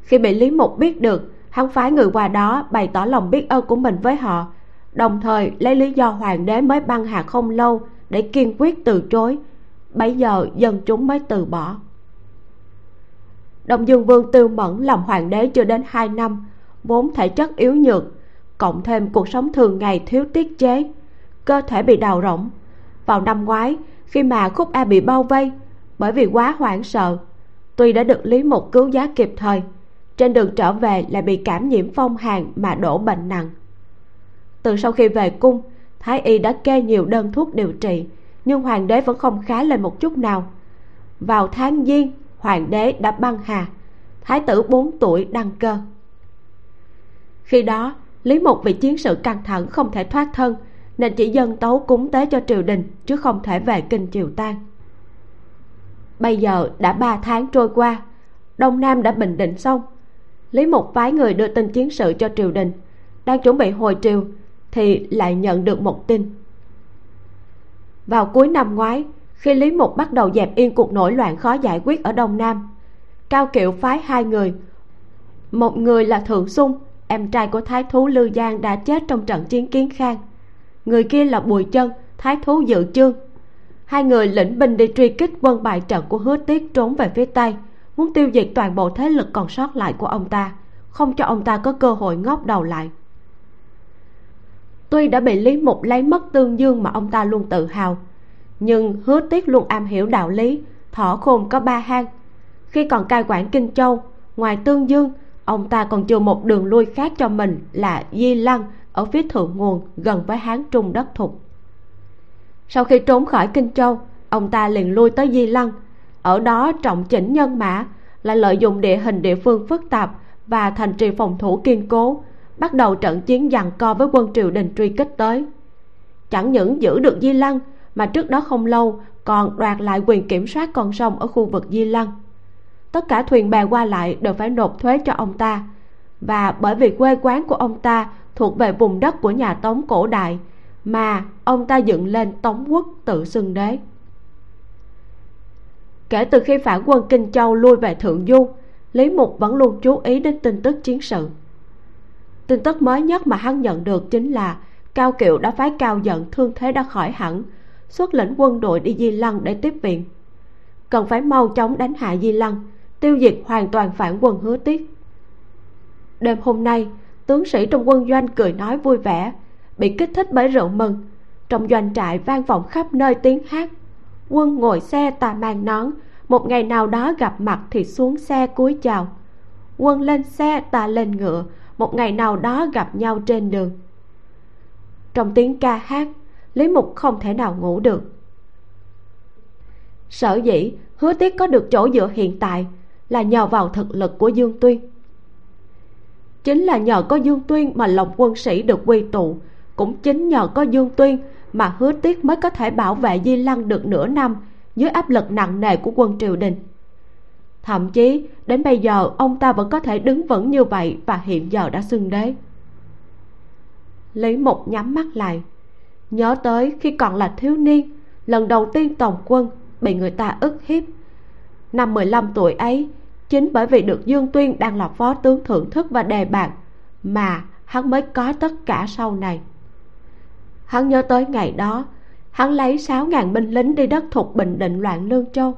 Khi bị lý mục biết được, hắn phái người qua đó bày tỏ lòng biết ơn của mình với họ, đồng thời lấy lý do hoàng đế mới băng hà không lâu để kiên quyết từ chối. Bấy giờ dân chúng mới từ bỏ. Đông dương vương tư mẫn làm hoàng đế chưa đến hai năm, vốn thể chất yếu nhược cộng thêm cuộc sống thường ngày thiếu tiết chế, cơ thể bị đào rỗng. Vào năm ngoái, khi mà khúc a bị bao vây bởi vì quá hoảng sợ, tuy đã được lý mục cứu giá kịp thời, trên đường trở về lại bị cảm nhiễm phong hàn mà đổ bệnh nặng. Từ sau khi về cung, thái y đã kê nhiều đơn thuốc điều trị, nhưng hoàng đế vẫn không khá lên một chút nào. Vào tháng giêng, hoàng đế đã băng hà, thái tử 4 tuổi đăng cơ. Khi đó lý mục vì chiến sự căng thẳng không thể thoát thân, nên chỉ dân tấu cúng tế cho triều đình chứ không thể về kinh triều tan bây giờ đã ba tháng trôi qua, đông nam đã bình định xong. Lý mục phái người đưa tin chiến sự cho triều đình, đang chuẩn bị hồi triều thì lại nhận được một tin. Vào cuối năm ngoái, khi lý mục bắt đầu dẹp yên cuộc nổi loạn khó giải quyết ở đông nam, cao kiệu phái hai người, một người là thượng sung em trai của thái thú lư giang đã chết trong trận chiến kiến khang. Người kia là bùi chân, thái thú dự chương. Hai người lĩnh binh đi truy kích quân bại trận của hứa tiết trốn về phía tây, muốn tiêu diệt toàn bộ thế lực còn sót lại của ông ta, không cho ông ta có cơ hội ngóc đầu lại. Tuy đã bị lý mục lấy mất tương dương mà ông ta luôn tự hào, nhưng hứa tiết luôn am hiểu đạo lý, thỏ khôn có ba hang. Khi còn cai quản kinh châu, ngoài tương dương ông ta còn chừa một đường lui khác cho mình là di lăng ở phía thượng nguồn gần với hán trung đất thục. Sau khi trốn khỏi kinh châu, ông ta liền lui tới di lăng. Ở đó, trọng chỉnh nhân mã lại lợi dụng địa hình địa phương phức tạp và thành trì phòng thủ kiên cố, bắt đầu trận chiến giằng co với quân triều đình truy kích tới. Chẳng những giữ được di lăng mà trước đó không lâu còn đoạt lại quyền kiểm soát con sông ở khu vực di lăng tất cả thuyền bè qua lại đều phải nộp thuế cho ông ta. Và bởi vì quê quán của ông ta thuộc về vùng đất của nhà tống cổ đại, mà ông ta dựng lên tống quốc tự xưng đế. Kể từ khi phản quân kinh châu lui về thượng du, lý mục vẫn luôn chú ý đến tin tức chiến sự. Tin tức mới nhất mà hắn nhận được chính là cao kiệu đã phái cao giận thương thế đã khỏi hẳn, xuất lĩnh quân đội đi di lăng để tiếp viện. Cần phải mau chóng đánh hạ di lăng tiêu diệt hoàn toàn phản quân hứa tiết đêm hôm nay, tướng sĩ trong quân doanh cười nói vui vẻ, bị kích thích bởi rượu mừng. Trong doanh trại vang vọng khắp nơi tiếng hát. Quân ngồi xe ta mang nón, một ngày nào đó gặp mặt thì xuống xe cúi chào. Quân lên xe ta lên ngựa, một ngày nào đó gặp nhau trên đường. Trong tiếng ca hát, lý mục không thể nào ngủ được. Sở dĩ hứa tiết có được chỗ dựa hiện tại là nhờ vào thực lực của dương tuyên. Chính là nhờ có dương tuyên mà lòng quân sĩ được quy tụ, cũng chính nhờ có dương tuyên mà hứa tiết mới có thể bảo vệ di lăng được nửa năm dưới áp lực nặng nề của quân triều đình. Thậm chí, đến bây giờ, ông ta vẫn có thể đứng vững như vậy và hiện giờ đã xưng đế. Lý mục nhắm mắt lại, nhớ tới khi còn là thiếu niên, lần đầu tiên tổng quân bị người ta ức hiếp. Năm 15 tuổi ấy chính bởi vì được dương tuyên đang là phó tướng thưởng thức và đề bạc mà hắn mới có tất cả sau này hắn nhớ tới ngày đó, hắn lấy sáu ngàn binh lính đi đất thuộc bình định loạn lương châu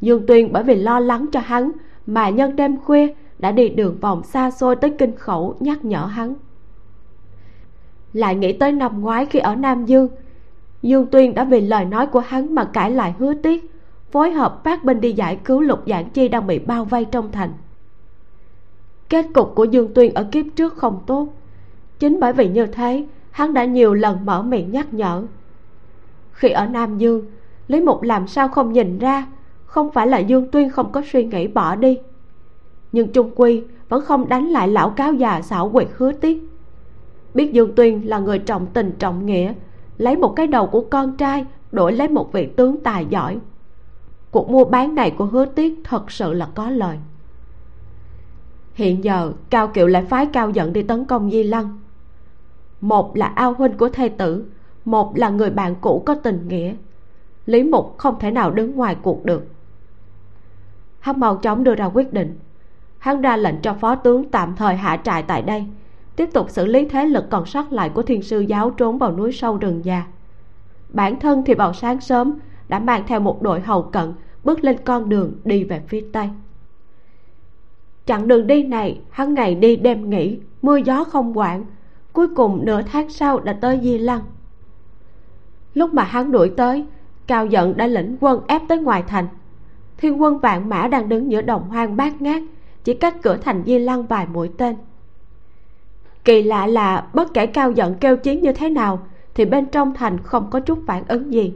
dương tuyên bởi vì lo lắng cho hắn mà nhân đêm khuya đã đi đường vòng xa xôi tới kinh khẩu nhắc nhở hắn lại nghĩ tới năm ngoái khi ở nam dương dương tuyên đã vì lời nói của hắn mà cãi lại hứa tiếc phối hợp phát binh đi giải cứu lục giảng chi đang bị bao vây trong thành. Kết cục của dương tuyên ở kiếp trước không tốt. Chính bởi vì như thế, hắn đã nhiều lần mở miệng nhắc nhở. Khi ở nam dương, lý mục làm sao không nhìn ra, không phải là dương tuyên không có suy nghĩ bỏ đi. Nhưng trung quy vẫn không đánh lại lão cáo già xảo quyệt hứa tiết biết dương tuyên là người trọng tình trọng nghĩa, lấy một cái đầu của con trai, đổi lấy một vị tướng tài giỏi cuộc mua bán này của hứa tiết thật sự là có lời. Hiện giờ, cao kiệu lại phái cao giận đi tấn công di lăng. Một là ao huynh của thê tử, một là người bạn cũ có tình nghĩa. Lý mục không thể nào đứng ngoài cuộc được. Hắn mau chóng đưa ra quyết định. Hắn ra lệnh cho phó tướng tạm thời hạ trại tại đây, tiếp tục xử lý thế lực còn sót lại của thiên sư giáo trốn vào núi sâu rừng già. Bản thân thì vào sáng sớm đã mang theo một đội hầu cận bước lên con đường đi về phía tây. Chặng đường đi này, hắn ngày đi đêm nghỉ, mưa gió không quản, cuối cùng nửa tháng sau đã tới di lăng. Lúc mà hắn đuổi tới, cao giận đã lĩnh quân ép tới ngoài thành. Thiên quân vạn mã đang đứng giữa đồng hoang bát ngát, chỉ cách cửa thành di lăng vài mũi tên. Kỳ lạ là bất kể cao giận kêu chiến như thế nào, thì bên trong thành không có chút phản ứng gì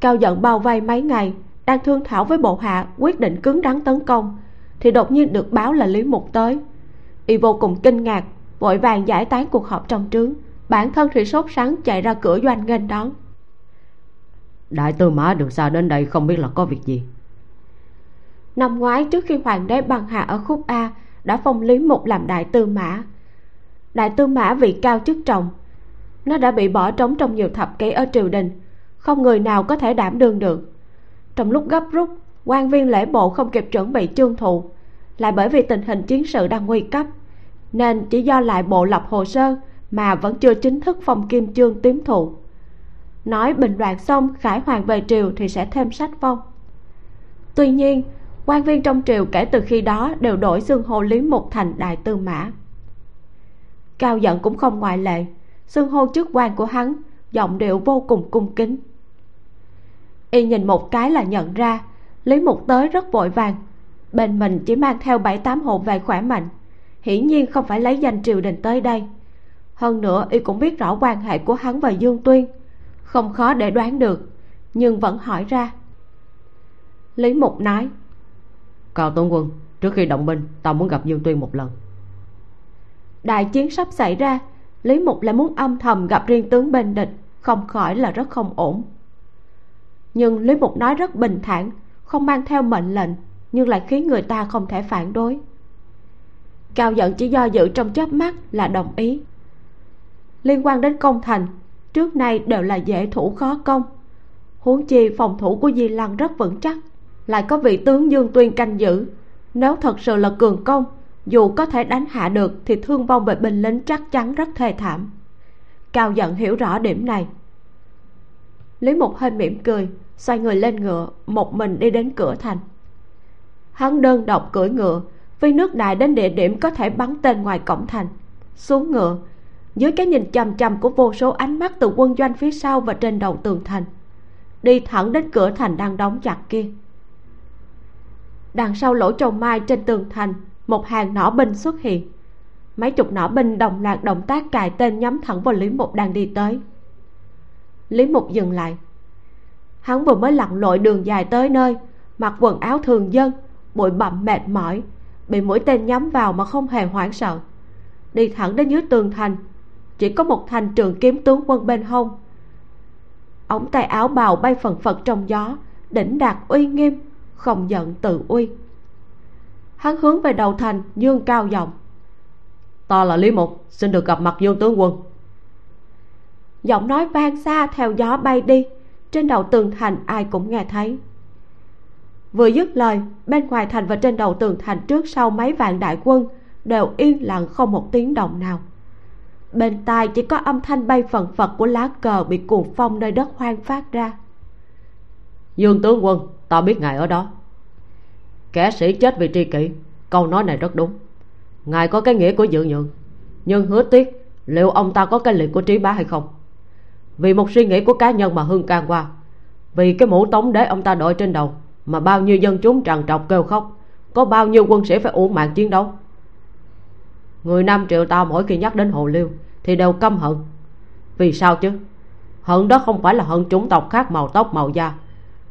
cao giận bao vây mấy ngày đang thương thảo với bộ hạ quyết định cứng rắn tấn công thì đột nhiên được báo là lý mục tới. Y vô cùng kinh ngạc vội vàng giải tán cuộc họp trong trướng. Bản thân thì sốt sắng chạy ra cửa doanh nghênh đón. Đại tư mã được sao đến đây không biết là có việc gì. Năm ngoái trước khi hoàng đế băng hà ở khúc a đã phong lý mục làm đại tư mã. Đại tư mã vị cao chức trọng nó đã bị bỏ trống trong nhiều thập kỷ ở triều đình không người nào có thể đảm đương được. Trong lúc gấp rút, quan viên lễ bộ không kịp chuẩn bị chương thụ, lại bởi vì tình hình chiến sự đang nguy cấp, nên chỉ do lại bộ lập hồ sơ mà vẫn chưa chính thức phong kim chương tiếm thụ. Nói bình loạn xong, khải hoàng về triều thì sẽ thêm sách phong. Tuy nhiên, quan viên trong triều kể từ khi đó đều đổi xưng hô lý mục thành đại tư mã. Cao giận cũng không ngoại lệ, xưng hô chức quan của hắn, giọng điệu vô cùng cung kính y nhìn một cái là nhận ra lý mục tới rất vội vàng. Bên mình chỉ mang theo bảy tám hộ vệ khỏe mạnh. Hiển nhiên không phải lấy danh triều đình tới đây. Hơn nữa y cũng biết rõ quan hệ của hắn và dương tuyên. Không khó để đoán được nhưng vẫn hỏi ra. Lý mục nói cao tướng quân trước khi động binh ta muốn gặp dương tuyên một lần. Đại chiến sắp xảy ra lý mục lại muốn âm thầm gặp riêng tướng bên địch không khỏi là rất không ổn nhưng lý mục nói rất bình thản, không mang theo mệnh lệnh, nhưng lại khiến người ta không thể phản đối. Cao giận chỉ do dự trong chớp mắt là đồng ý. Liên quan đến công thành, trước nay đều là dễ thủ khó công. Huống chi phòng thủ của di lăng rất vững chắc, lại có vị tướng dương tuyên canh giữ. Nếu thật sự là cường công, dù có thể đánh hạ được thì thương vong về binh lính chắc chắn rất thê thảm. Cao giận hiểu rõ điểm này. Lý mục hơi mỉm cười xoay người lên ngựa, một mình đi đến cửa thành. Hắn đơn độc cưỡi ngựa phi nước đại đến địa điểm có thể bắn tên ngoài cổng thành. Xuống ngựa, dưới cái nhìn chằm chằm của vô số ánh mắt từ quân doanh phía sau và trên đầu tường thành, đi thẳng đến cửa thành đang đóng chặt kia. Đằng sau lỗ trồng mai trên tường thành, một hàng nỏ binh xuất hiện. Mấy chục nỏ binh đồng loạt động tác cài tên nhắm thẳng vào lý mục đang đi tới. Lý mục dừng lại hắn vừa mới lặn lội đường dài tới nơi, mặc quần áo thường dân, bụi bặm mệt mỏi, bị mũi tên nhắm vào mà không hề hoảng sợ. Đi thẳng đến dưới tường thành, chỉ có một thành trường kiếm tướng quân bên hông. Ống tay áo bào bay phần phật trong gió, đỉnh đạt uy nghiêm, không giận tự uy. Hắn hướng về đầu thành, dương cao giọng. Ta là lý mục, xin được gặp mặt dương tướng quân. Giọng nói vang xa theo gió bay đi trên đầu tường thành ai cũng nghe thấy. Vừa dứt lời, bên ngoài thành và trên đầu tường thành trước sau mấy vạn đại quân đều yên lặng không một tiếng động nào. Bên tai chỉ có âm thanh bay phần phật của lá cờ bị cuồng phong nơi đất hoang phát ra. Dương tướng quân, ta biết ngài ở đó. Kẻ sĩ chết vì tri kỷ, câu nói này rất đúng. Ngài có cái nghĩa của dự nhượng, nhưng hứa tiếc liệu ông ta có cái liệt của trí bá hay không? Vì một suy nghĩ của cá nhân mà hưng can qua. Vì cái mũ tống đế ông ta đội trên đầu, mà bao nhiêu dân chúng trằn trọc kêu khóc, có bao nhiêu quân sĩ phải uổng mạng chiến đấu. Người nam triệu ta mỗi khi nhắc đến hồ liêu thì đều căm hận. Vì sao chứ? Hận đó không phải là hận chủng tộc khác màu tóc, màu da,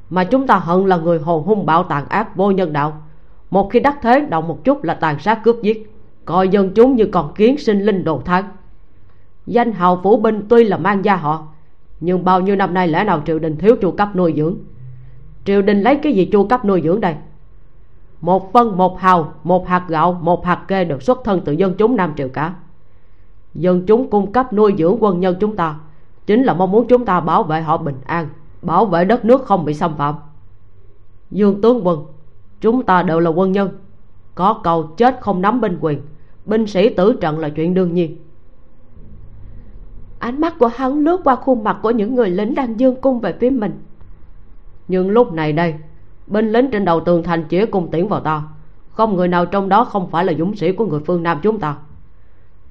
mà chúng ta hận là người hồ hung bạo tàn ác vô nhân đạo. Một khi đắc thế động một chút là tàn sát cướp giết, coi dân chúng như còn kiến sinh linh đồ thán. Danh hào phủ binh tuy là mang gia họ nhưng bao nhiêu năm nay lẽ nào triều đình thiếu chu cấp nuôi dưỡng? Triều đình lấy cái gì chu cấp nuôi dưỡng đây? Một phân một hào, một hạt gạo, một hạt kê được xuất thân từ dân chúng nam triều cả. Dân chúng cung cấp nuôi dưỡng quân nhân chúng ta chính là mong muốn chúng ta bảo vệ họ bình an, bảo vệ đất nước không bị xâm phạm. Dương tướng quân, chúng ta đều là quân nhân, có cầu chết không nắm binh quyền, binh sĩ tử trận là chuyện đương nhiên ánh mắt của hắn lướt qua khuôn mặt của những người lính đang dương cung về phía mình. Nhưng lúc này đây binh lính trên đầu tường thành chỉ cung tiễn vào ta. Không người nào trong đó không phải là dũng sĩ của người phương nam chúng ta.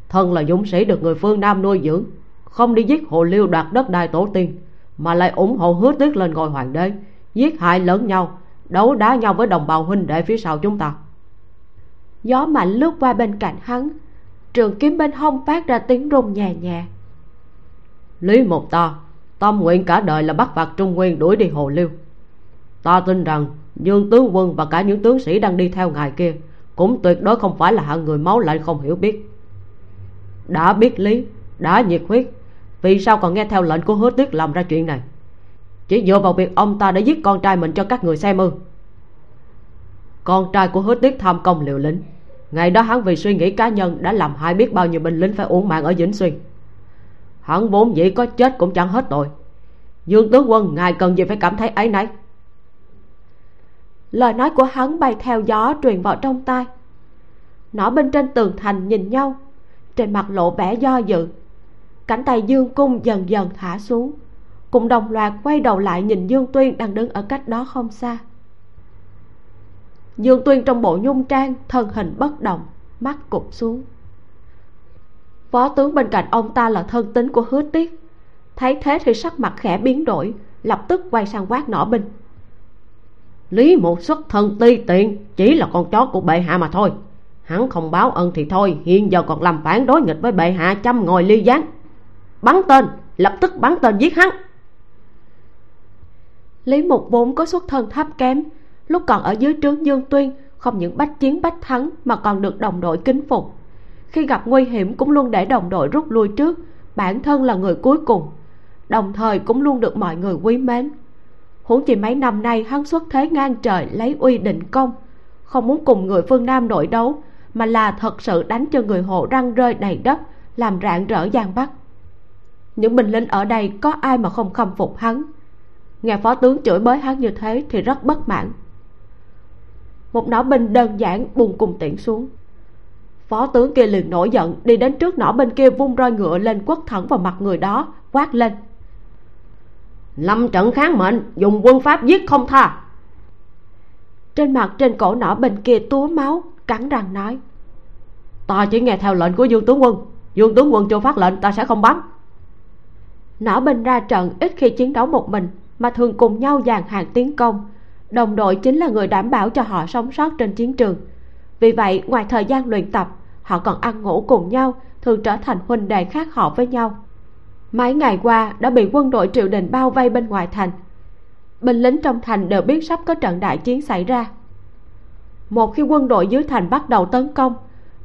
Thân là dũng sĩ được người phương nam nuôi dưỡng không đi giết hồ liêu đoạt đất đai tổ tiên mà lại ủng hộ hứa tiếc lên ngôi hoàng đế giết hại lẫn nhau đấu đá nhau với đồng bào huynh đệ phía sau chúng ta. Gió mạnh lướt qua bên cạnh hắn trường kiếm bên hông phát ra tiếng rung nhẹ nhẹ lý một ta tâm nguyện cả đời là bắt phạt trung nguyên đuổi đi hồ liêu ta tin rằng dương tướng quân và cả những tướng sĩ đang đi theo ngài kia cũng tuyệt đối không phải là hạng người máu lạnh không hiểu biết. Đã biết lý, đã nhiệt huyết, vì sao còn nghe theo lệnh của hứa tuyết làm ra chuyện này? Chỉ dựa vào việc ông ta đã giết con trai mình cho các người xem ư. Con trai của hứa tiết tham công liều lĩnh, ngày đó hắn vì suy nghĩ cá nhân đã làm hại biết bao nhiêu binh lính phải uổng mạng ở vĩnh xuyên hắn vốn dĩ có chết cũng chẳng hết tội. Dương tướng quân, ngài cần gì phải cảm thấy ấy nấy? Lời nói của hắn bay theo gió truyền vào trong tai. Nỏ bên trên tường thành nhìn nhau, trên mặt lộ vẻ do dự. Cánh tay dương cung dần dần thả xuống, cùng đồng loạt quay đầu lại nhìn dương tuyên đang đứng ở cách đó không xa. Dương tuyên trong bộ nhung trang thân hình bất động, mắt cụp xuống phó tướng bên cạnh ông ta là thân tín của hứa tiết. Thấy thế thì sắc mặt khẽ biến đổi, lập tức quay sang quát nỏ binh lý một xuất thân ti tiện, chỉ là con chó của bệ hạ mà thôi. Hắn không báo ân thì thôi, hiện giờ còn làm phản đối nghịch với bệ hạ chăm ngồi ly gián. Bắn tên, lập tức bắn tên giết hắn. Lý mục vốn có xuất thân thấp kém, lúc còn ở dưới trướng dương tuyên, không những bách chiến bách thắng mà còn được đồng đội kính phục khi gặp nguy hiểm cũng luôn để đồng đội rút lui trước. Bản thân là người cuối cùng. Đồng thời cũng luôn được mọi người quý mến. Huống chi mấy năm nay hắn xuất thế ngang trời lấy uy định công. Không muốn cùng người phương nam nội đấu, mà là thật sự đánh cho người hộ răng rơi đầy đất, làm rạng rỡ giang bắc. Những binh lính ở đây có ai mà không khâm phục hắn? Nghe phó tướng chửi bới hắn như thế thì rất bất mãn. Một nỏ binh đơn giản bùng cùng tiện xuống phó tướng kia liền nổi giận đi đến trước nỏ bên kia vung roi ngựa lên quất thẳng vào mặt người đó quát lên. Lâm trận kháng mệnh dùng quân pháp giết không tha. Trên mặt trên cổ nỏ bên kia túa máu cắn răng nói. Ta chỉ nghe theo lệnh của dương tướng quân. Dương tướng quân cho phát lệnh ta sẽ không bắn. Nỏ binh ra trận ít khi chiến đấu một mình mà thường cùng nhau dàn hàng tiến công. Đồng đội chính là người đảm bảo cho họ sống sót trên chiến trường vì vậy, ngoài thời gian luyện tập, họ còn ăn ngủ cùng nhau, thường trở thành huynh đệ khác họ với nhau. Mấy ngày qua, đã bị quân đội triều đình bao vây bên ngoài thành. Binh lính trong thành đều biết sắp có trận đại chiến xảy ra. Một khi quân đội dưới thành bắt đầu tấn công,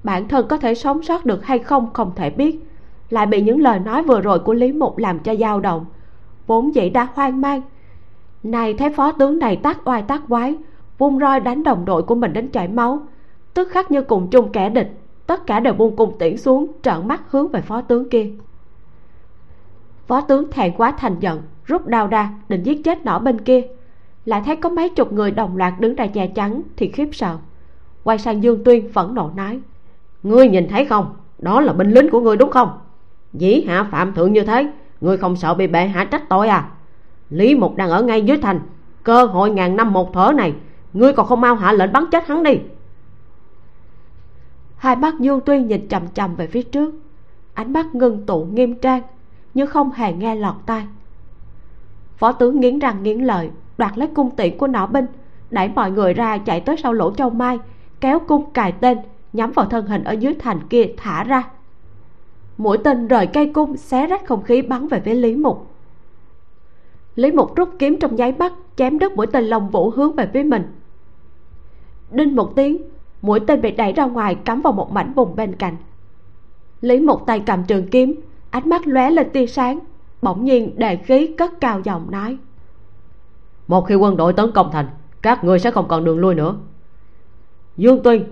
bản thân có thể sống sót được hay không không thể biết, lại bị những lời nói vừa rồi của lý mục làm cho dao động, vốn dĩ đã hoang mang. Này thấy phó tướng này tác oai tác quái, vung roi đánh đồng đội của mình đến chảy máu tức khắc như cùng chung kẻ địch. Tất cả đều buông cùng tiễn xuống, trợn mắt hướng về phó tướng kia. Phó tướng thẹn quá thành giận, rút đao ra, định giết chết nỏ bên kia. Lại thấy có mấy chục người đồng loạt đứng ra che chắn, thì khiếp sợ. Quay sang dương tuyên phẫn nộ nói, ngươi nhìn thấy không? Đó là binh lính của ngươi đúng không? Dĩ hạ phạm thượng như thế, ngươi không sợ bị bệ hạ trách tội à? Lý mục đang ở ngay dưới thành, cơ hội ngàn năm một thở này, ngươi còn không mau hạ lệnh bắn chết hắn đi hai mắt dương tuyên nhìn chằm chằm về phía trước. Ánh mắt ngưng tụ nghiêm trang, nhưng không hề nghe lọt tai. Phó tướng nghiến răng nghiến lợi, đoạt lấy cung tiễn của nỏ binh, đẩy mọi người ra chạy tới sau lỗ châu mai, kéo cung cài tên, nhắm vào thân hình ở dưới thành kia thả ra. Mũi tên rời cây cung, xé rách không khí bắn về phía lý mục. Lý mục rút kiếm trong nháy mắt, chém đứt mũi tên lồng vũ hướng về phía mình. Đinh một tiếng mũi tên bị đẩy ra ngoài cắm vào một mảnh vùng bên cạnh. Lý một tay cầm trường kiếm, ánh mắt lóe lên tia sáng, bỗng nhiên đề khí cất cao giọng nói. Một khi quân đội tấn công thành, các ngươi sẽ không còn đường lui nữa. Dương tuyên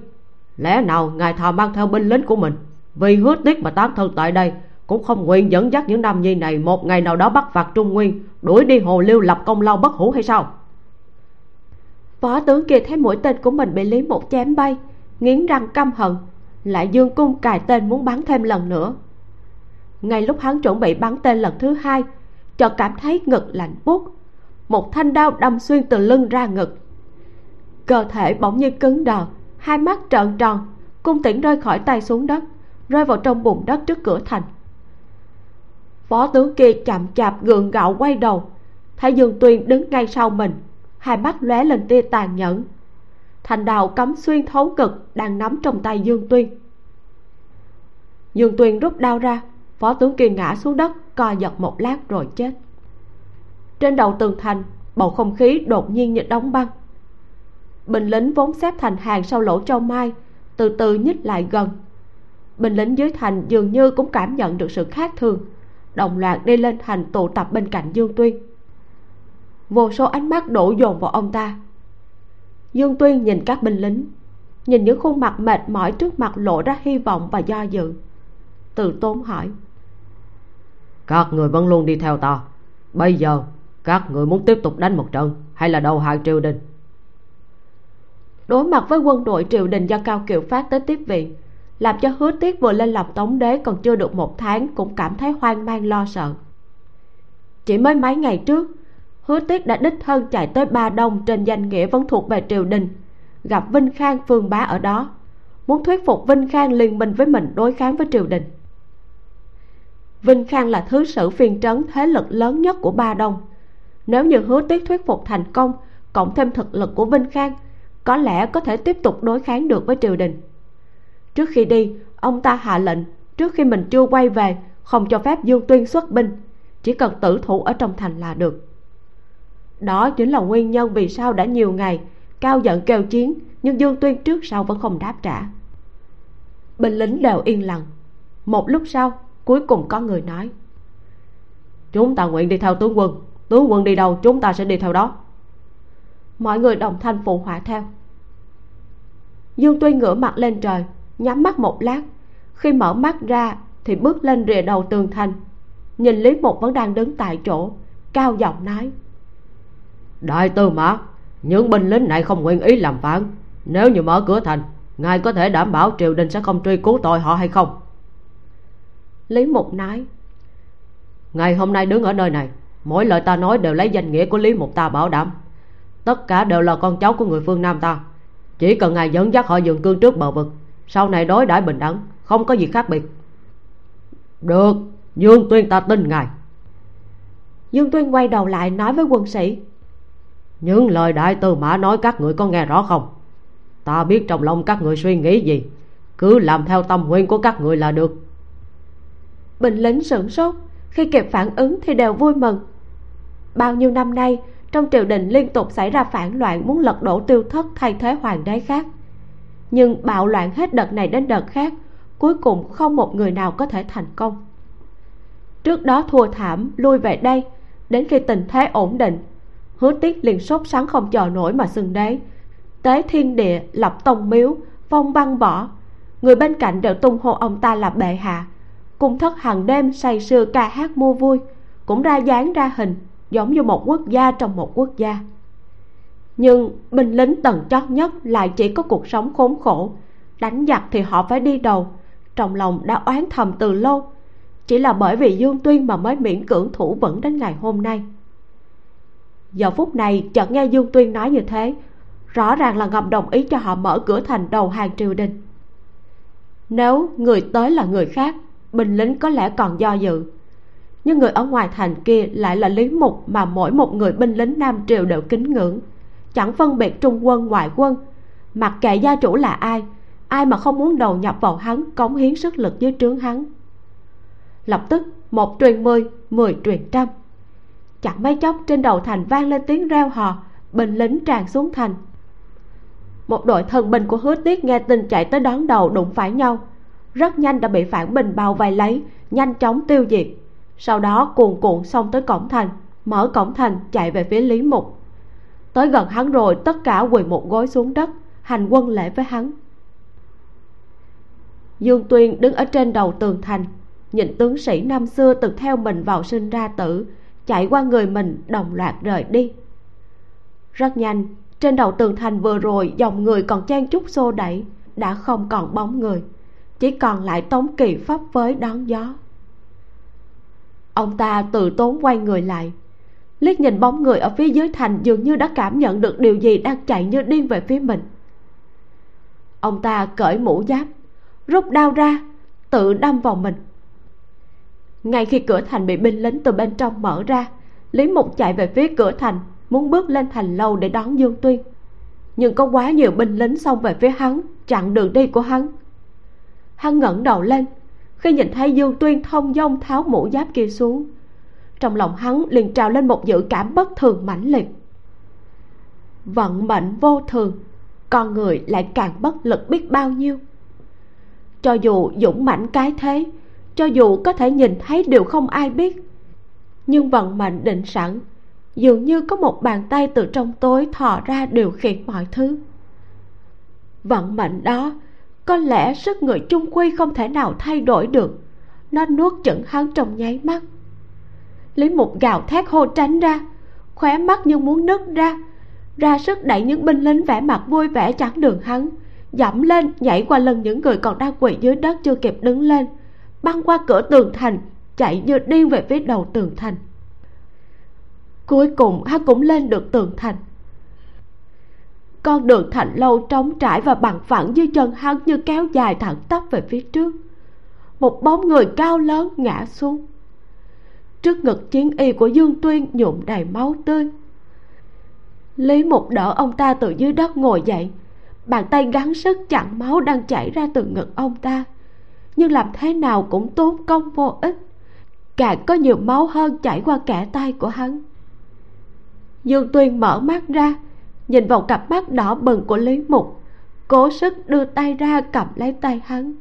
lẽ nào ngài thà mang theo binh lính của mình, vì hứa tiếc mà tán thân tại đây, cũng không nguyện dẫn dắt những nam nhi này một ngày nào đó bắt phạt trung nguyên, đuổi đi hồ liêu lập công lao bất hủ hay sao? Phó tướng kia thấy mũi tên của mình bị lý một chém bay, nghiến răng căm hận, lại dương cung cài tên muốn bắn thêm lần nữa. Ngay lúc hắn chuẩn bị bắn tên lần thứ hai, chợt cảm thấy ngực lạnh buốt, một thanh đao đâm xuyên từ lưng ra ngực. Cơ thể bỗng như cứng đờ, hai mắt trợn tròn, cung tiễn rơi khỏi tay xuống đất, rơi vào trong bùn đất trước cửa thành. Phó tướng kia chậm chạp gượng gạo quay đầu, thấy dương tuyên đứng ngay sau mình hai mắt lóe lên tia tàn nhẫn. Thành đào cắm xuyên thấu cực đang nắm trong tay dương tuyên. Dương tuyên rút đao ra, phó tướng kia ngã xuống đất, co giật một lát rồi chết. Trên đầu tường thành, bầu không khí đột nhiên như đóng băng. Binh lính vốn xếp thành hàng sau lỗ châu mai, từ từ nhích lại gần. Binh lính dưới thành dường như cũng cảm nhận được sự khác thường. Đồng loạt đi lên thành tụ tập bên cạnh dương tuyên vô số ánh mắt đổ dồn vào ông ta. Dương tuyên nhìn các binh lính nhìn những khuôn mặt mệt mỏi trước mặt lộ ra hy vọng và do dự. Từ tốn hỏi các người vẫn luôn đi theo ta. Bây giờ các người muốn tiếp tục đánh một trận hay là đầu hàng triều đình? Đối mặt với quân đội triều đình do cao kiều phát tới tiếp viện làm cho hứa tiết vừa lên làm tống đế còn chưa được một tháng cũng cảm thấy hoang mang lo sợ. Chỉ mới mấy ngày trước hứa tiết đã đích thân chạy tới ba đông trên danh nghĩa vẫn thuộc về triều đình, gặp vinh khang, phương bá ở đó, muốn thuyết phục vinh khang liên minh với mình đối kháng với triều đình. Vinh khang là thứ sử phiên trấn thế lực lớn nhất của ba đông. Nếu như hứa tiết thuyết phục thành công, cộng thêm thực lực của vinh khang, có lẽ có thể tiếp tục đối kháng được với triều đình. Trước khi đi, ông ta hạ lệnh, trước khi mình chưa quay về, không cho phép dương tuyên xuất binh, chỉ cần tử thủ ở trong thành là được đó chính là nguyên nhân vì sao đã nhiều ngày cao giận kêu chiến, nhưng dương tuyên trước sau vẫn không đáp trả. Binh lính đều yên lặng. Một lúc sau, cuối cùng có người nói, chúng ta nguyện đi theo tướng quân. Tướng quân đi đâu, chúng ta sẽ đi theo đó. Mọi người đồng thanh phụ họa theo. Dương tuyên ngửa mặt lên trời, nhắm mắt một lát. Khi mở mắt ra thì bước lên rìa đầu tường thành, nhìn lý mục vẫn đang đứng tại chỗ, cao giọng nói đại tư mã những binh lính này không nguyện ý làm phản. Nếu như mở cửa thành ngài có thể đảm bảo triều đình sẽ không truy cứu tội họ hay không? Lý mục nói ngày hôm nay đứng ở nơi này mỗi lời ta nói đều lấy danh nghĩa của lý mục ta bảo đảm. Tất cả đều là con cháu của người phương nam ta. Chỉ cần ngài dẫn dắt họ dừng cương trước bờ vực sau này đối đãi bình đẳng không có gì khác biệt. Được dương tuyên ta tin ngài. Dương tuyên quay đầu lại nói với quân sĩ những lời đại tư mã nói các người có nghe rõ không? Ta biết trong lòng các người suy nghĩ gì. Cứ làm theo tâm nguyện của các người là được. Binh lính sửng sốt, khi kịp phản ứng thì đều vui mừng. Bao nhiêu năm nay, trong triều đình liên tục xảy ra phản loạn muốn lật đổ tiêu thất thay thế hoàng đế khác. Nhưng bạo loạn hết đợt này đến đợt khác, cuối cùng không một người nào có thể thành công. Trước đó thua thảm, lui về đây, đến khi tình thế ổn định hứa tiết liền sốt sắng không chờ nổi mà xưng đế tế thiên địa, lập tông miếu, phong băng võ người bên cạnh đều tung hô ông ta là bệ hạ. Cung thất hàng đêm say sưa ca hát mua vui, cũng ra dáng ra hình, giống như một quốc gia trong một quốc gia. Nhưng binh lính tầng chót nhất lại chỉ có cuộc sống khốn khổ. Đánh giặc thì họ phải đi đầu, trong lòng đã oán thầm từ lâu. Chỉ là bởi vì dương tuyên mà mới miễn cưỡng thủ vững đến ngày hôm nay giờ phút này, chợt nghe dương tuyên nói như thế. Rõ ràng là ngầm đồng ý cho họ mở cửa thành đầu hàng triều đình. Nếu người tới là người khác, binh lính có lẽ còn do dự. Nhưng người ở ngoài thành kia lại là lý mục mà mỗi một người binh lính nam triều đều kính ngưỡng. Chẳng phân biệt trung quân, ngoại quân. Mặc kệ gia chủ là ai ai mà không muốn đầu nhập vào hắn, cống hiến sức lực dưới trướng hắn. Lập tức, một truyền mười mười truyền trăm chẳng mấy chốc trên đầu thành vang lên tiếng reo hò, binh lính tràn xuống thành. Một đội thần binh của hứa tiết nghe tin chạy tới đón đầu đụng phải nhau. Rất nhanh đã bị phản binh bao vây lấy, nhanh chóng tiêu diệt. Sau đó cuồn cuộn xông tới cổng thành, mở cổng thành chạy về phía lý mục. Tới gần hắn rồi, tất cả quỳ một gối xuống đất, hành quân lễ với hắn. Dương tuyên đứng ở trên đầu tường thành, nhìn tướng sĩ năm xưa từng theo mình vào sinh ra tử chạy qua người mình, đồng loạt rời đi. Rất nhanh, trên đầu tường thành vừa rồi, dòng người còn chen chúc xô đẩy, đã không còn bóng người, chỉ còn lại tống kỳ pháp với đón gió. Ông ta từ tốn quay người lại, liếc nhìn bóng người ở phía dưới thành dường như đã cảm nhận được điều gì đang chạy như điên về phía mình. Ông ta cởi mũ giáp, rút đao ra, tự đâm vào mình ngay khi cửa thành bị binh lính từ bên trong mở ra, lý mục chạy về phía cửa thành, muốn bước lên thành lâu để đón dương tuyên. Nhưng có quá nhiều binh lính xông về phía hắn, chặn đường đi của hắn. Hắn ngẩng đầu lên, khi nhìn thấy dương tuyên thông dong tháo mũ giáp kia xuống, trong lòng hắn liền trào lên một dự cảm bất thường mãnh liệt. Vận mệnh vô thường, con người lại càng bất lực biết bao nhiêu. Cho dù dũng mãnh cái thế cho dù có thể nhìn thấy điều không ai biết. Nhưng vận mệnh định sẵn, dường như có một bàn tay từ trong tối thò ra điều khiển mọi thứ. Vận mệnh đó, có lẽ sức người chung quy không thể nào thay đổi được. Nó nuốt chửng hắn trong nháy mắt. Lý mục gào thét hô tránh ra, khóe mắt như muốn nứt ra ra sức đẩy những binh lính vẻ mặt vui vẻ chắn đường hắn, dẫm lên nhảy qua lưng những người còn đang quỳ dưới đất chưa kịp đứng lên băng qua cửa tường thành, chạy như điên về phía đầu tường thành. Cuối cùng, hắn cũng lên được tường thành. Con đường thành lâu trống trải và bằng phẳng dưới chân hắn như kéo dài thẳng tắp về phía trước. Một bóng người cao lớn ngã xuống. Trước ngực chiến y của dương tuyên nhuộm đầy máu tươi. Lý mục đỡ ông ta từ dưới đất ngồi dậy, bàn tay gắng sức chặn máu đang chảy ra từ ngực ông ta nhưng làm thế nào cũng tốn công vô ích. Càng có nhiều máu hơn chảy qua kẻ tay của hắn. Dương tuyên mở mắt ra, nhìn vào cặp mắt đỏ bừng của lý mục, cố sức đưa tay ra cầm lấy tay hắn.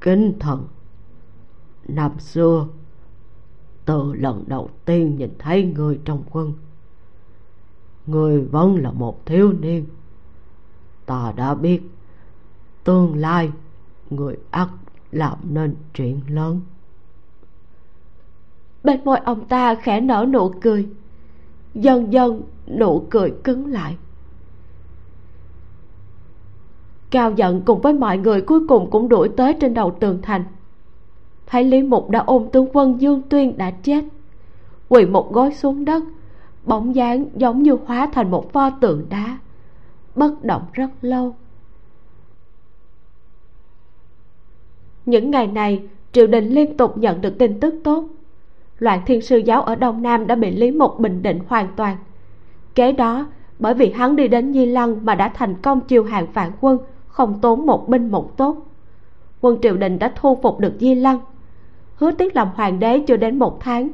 Kính thần, năm xưa, từ lần đầu tiên nhìn thấy người trong quân, người vẫn là một thiếu niên. Ta đã biết tương lai người ắt làm nên chuyện lớn. Bên môi ông ta khẽ nở nụ cười. Dần dần nụ cười cứng lại. Cao giận cùng với mọi người cuối cùng cũng đuổi tới trên đầu tường thành. Thấy lý mục đã ôm tướng quân dương tuyên đã chết, quỳ một gối xuống đất, bóng dáng giống như hóa thành một pho tượng đá, bất động rất lâu. Những ngày này, triều đình liên tục nhận được tin tức tốt. Loạn thiên sư giáo ở đông nam đã bị lý mục bình định hoàn toàn. Kế đó, bởi vì hắn đi đến di lăng mà đã thành công chiêu hàng phản quân, không tốn một binh một tốt. Quân triều đình đã thu phục được di lăng. Hứa tiếc làm hoàng đế chưa đến một tháng,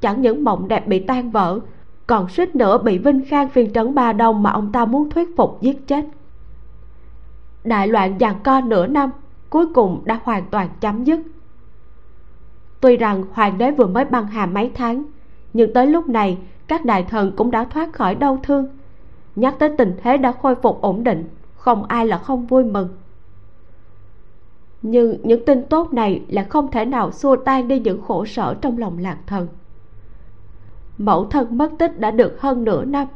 chẳng những mộng đẹp bị tan vỡ, còn suýt nữa bị vinh khang phiên trấn ba đông mà ông ta muốn thuyết phục giết chết. Đại loạn giằng co nửa năm cuối cùng đã hoàn toàn chấm dứt. Tuy rằng hoàng đế vừa mới băng hà mấy tháng, nhưng tới lúc này, các đại thần cũng đã thoát khỏi đau thương. Nhắc tới tình thế đã khôi phục ổn định, không ai là không vui mừng. Nhưng những tin tốt này là không thể nào xua tan đi những khổ sở trong lòng lạc thần. Mẫu thân mất tích đã được hơn nửa năm.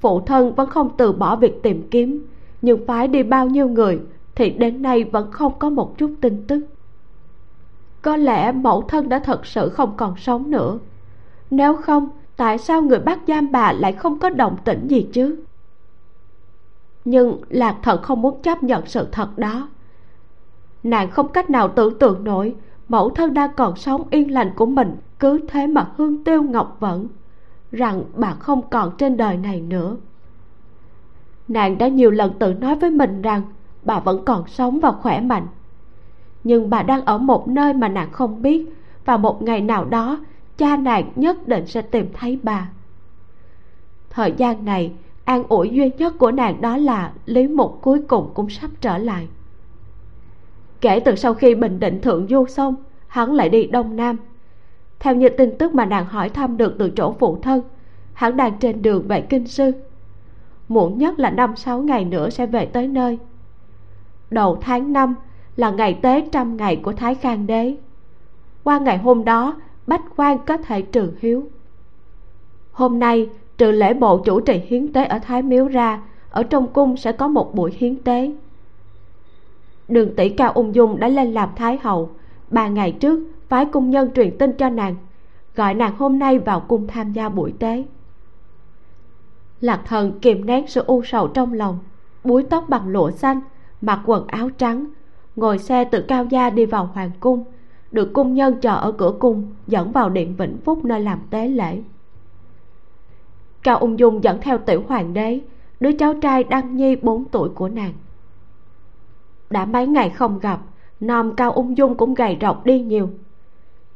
Phụ thân vẫn không từ bỏ việc tìm kiếm, nhưng phái đi bao nhiêu người thì đến nay vẫn không có một chút tin tức. Có lẽ mẫu thân đã thật sự không còn sống nữa. Nếu không, tại sao người bắt giam bà lại không có động tĩnh gì chứ? Nhưng lạc thật không muốn chấp nhận sự thật đó. Nàng không cách nào tưởng tượng nổi mẫu thân đang còn sống yên lành của mình cứ thế mà hương tiêu ngọc vẫn, rằng bà không còn trên đời này nữa. Nàng đã nhiều lần tự nói với mình rằng bà vẫn còn sống và khỏe mạnh. Nhưng bà đang ở một nơi mà nàng không biết, và một ngày nào đó, cha nàng nhất định sẽ tìm thấy bà. Thời gian này, an ủi duy nhất của nàng đó là lý mục cuối cùng cũng sắp trở lại. Kể từ sau khi bình định thượng du xong, hắn lại đi đông nam. Theo như tin tức mà nàng hỏi thăm được từ chỗ phụ thân, hắn đang trên đường về kinh sư. Muộn nhất là năm sáu ngày nữa sẽ về tới nơi đầu tháng năm là ngày tế trăm ngày của thái khang đế. Qua ngày hôm đó, bách quan có thể trừ hiếu. Hôm nay, trừ lễ bộ chủ trì hiến tế ở thái miếu ra, ở trong cung sẽ có một buổi hiến tế. Đường tỷ cao ung dung đã lên làm thái hậu. Ba ngày trước, phái cung nhân truyền tin cho nàng, gọi nàng hôm nay vào cung tham gia buổi tế. Lạc thần kìm nén sự u sầu trong lòng, búi tóc bằng lụa xanh mặc quần áo trắng, ngồi xe từ cao gia đi vào hoàng cung, được cung nhân chờ ở cửa cung dẫn vào điện vĩnh phúc nơi làm tế lễ. Cao ung dung dẫn theo tiểu hoàng đế, đứa cháu trai đăng nhi bốn tuổi của nàng. Đã mấy ngày không gặp nom cao ung dung cũng gầy rộc đi nhiều.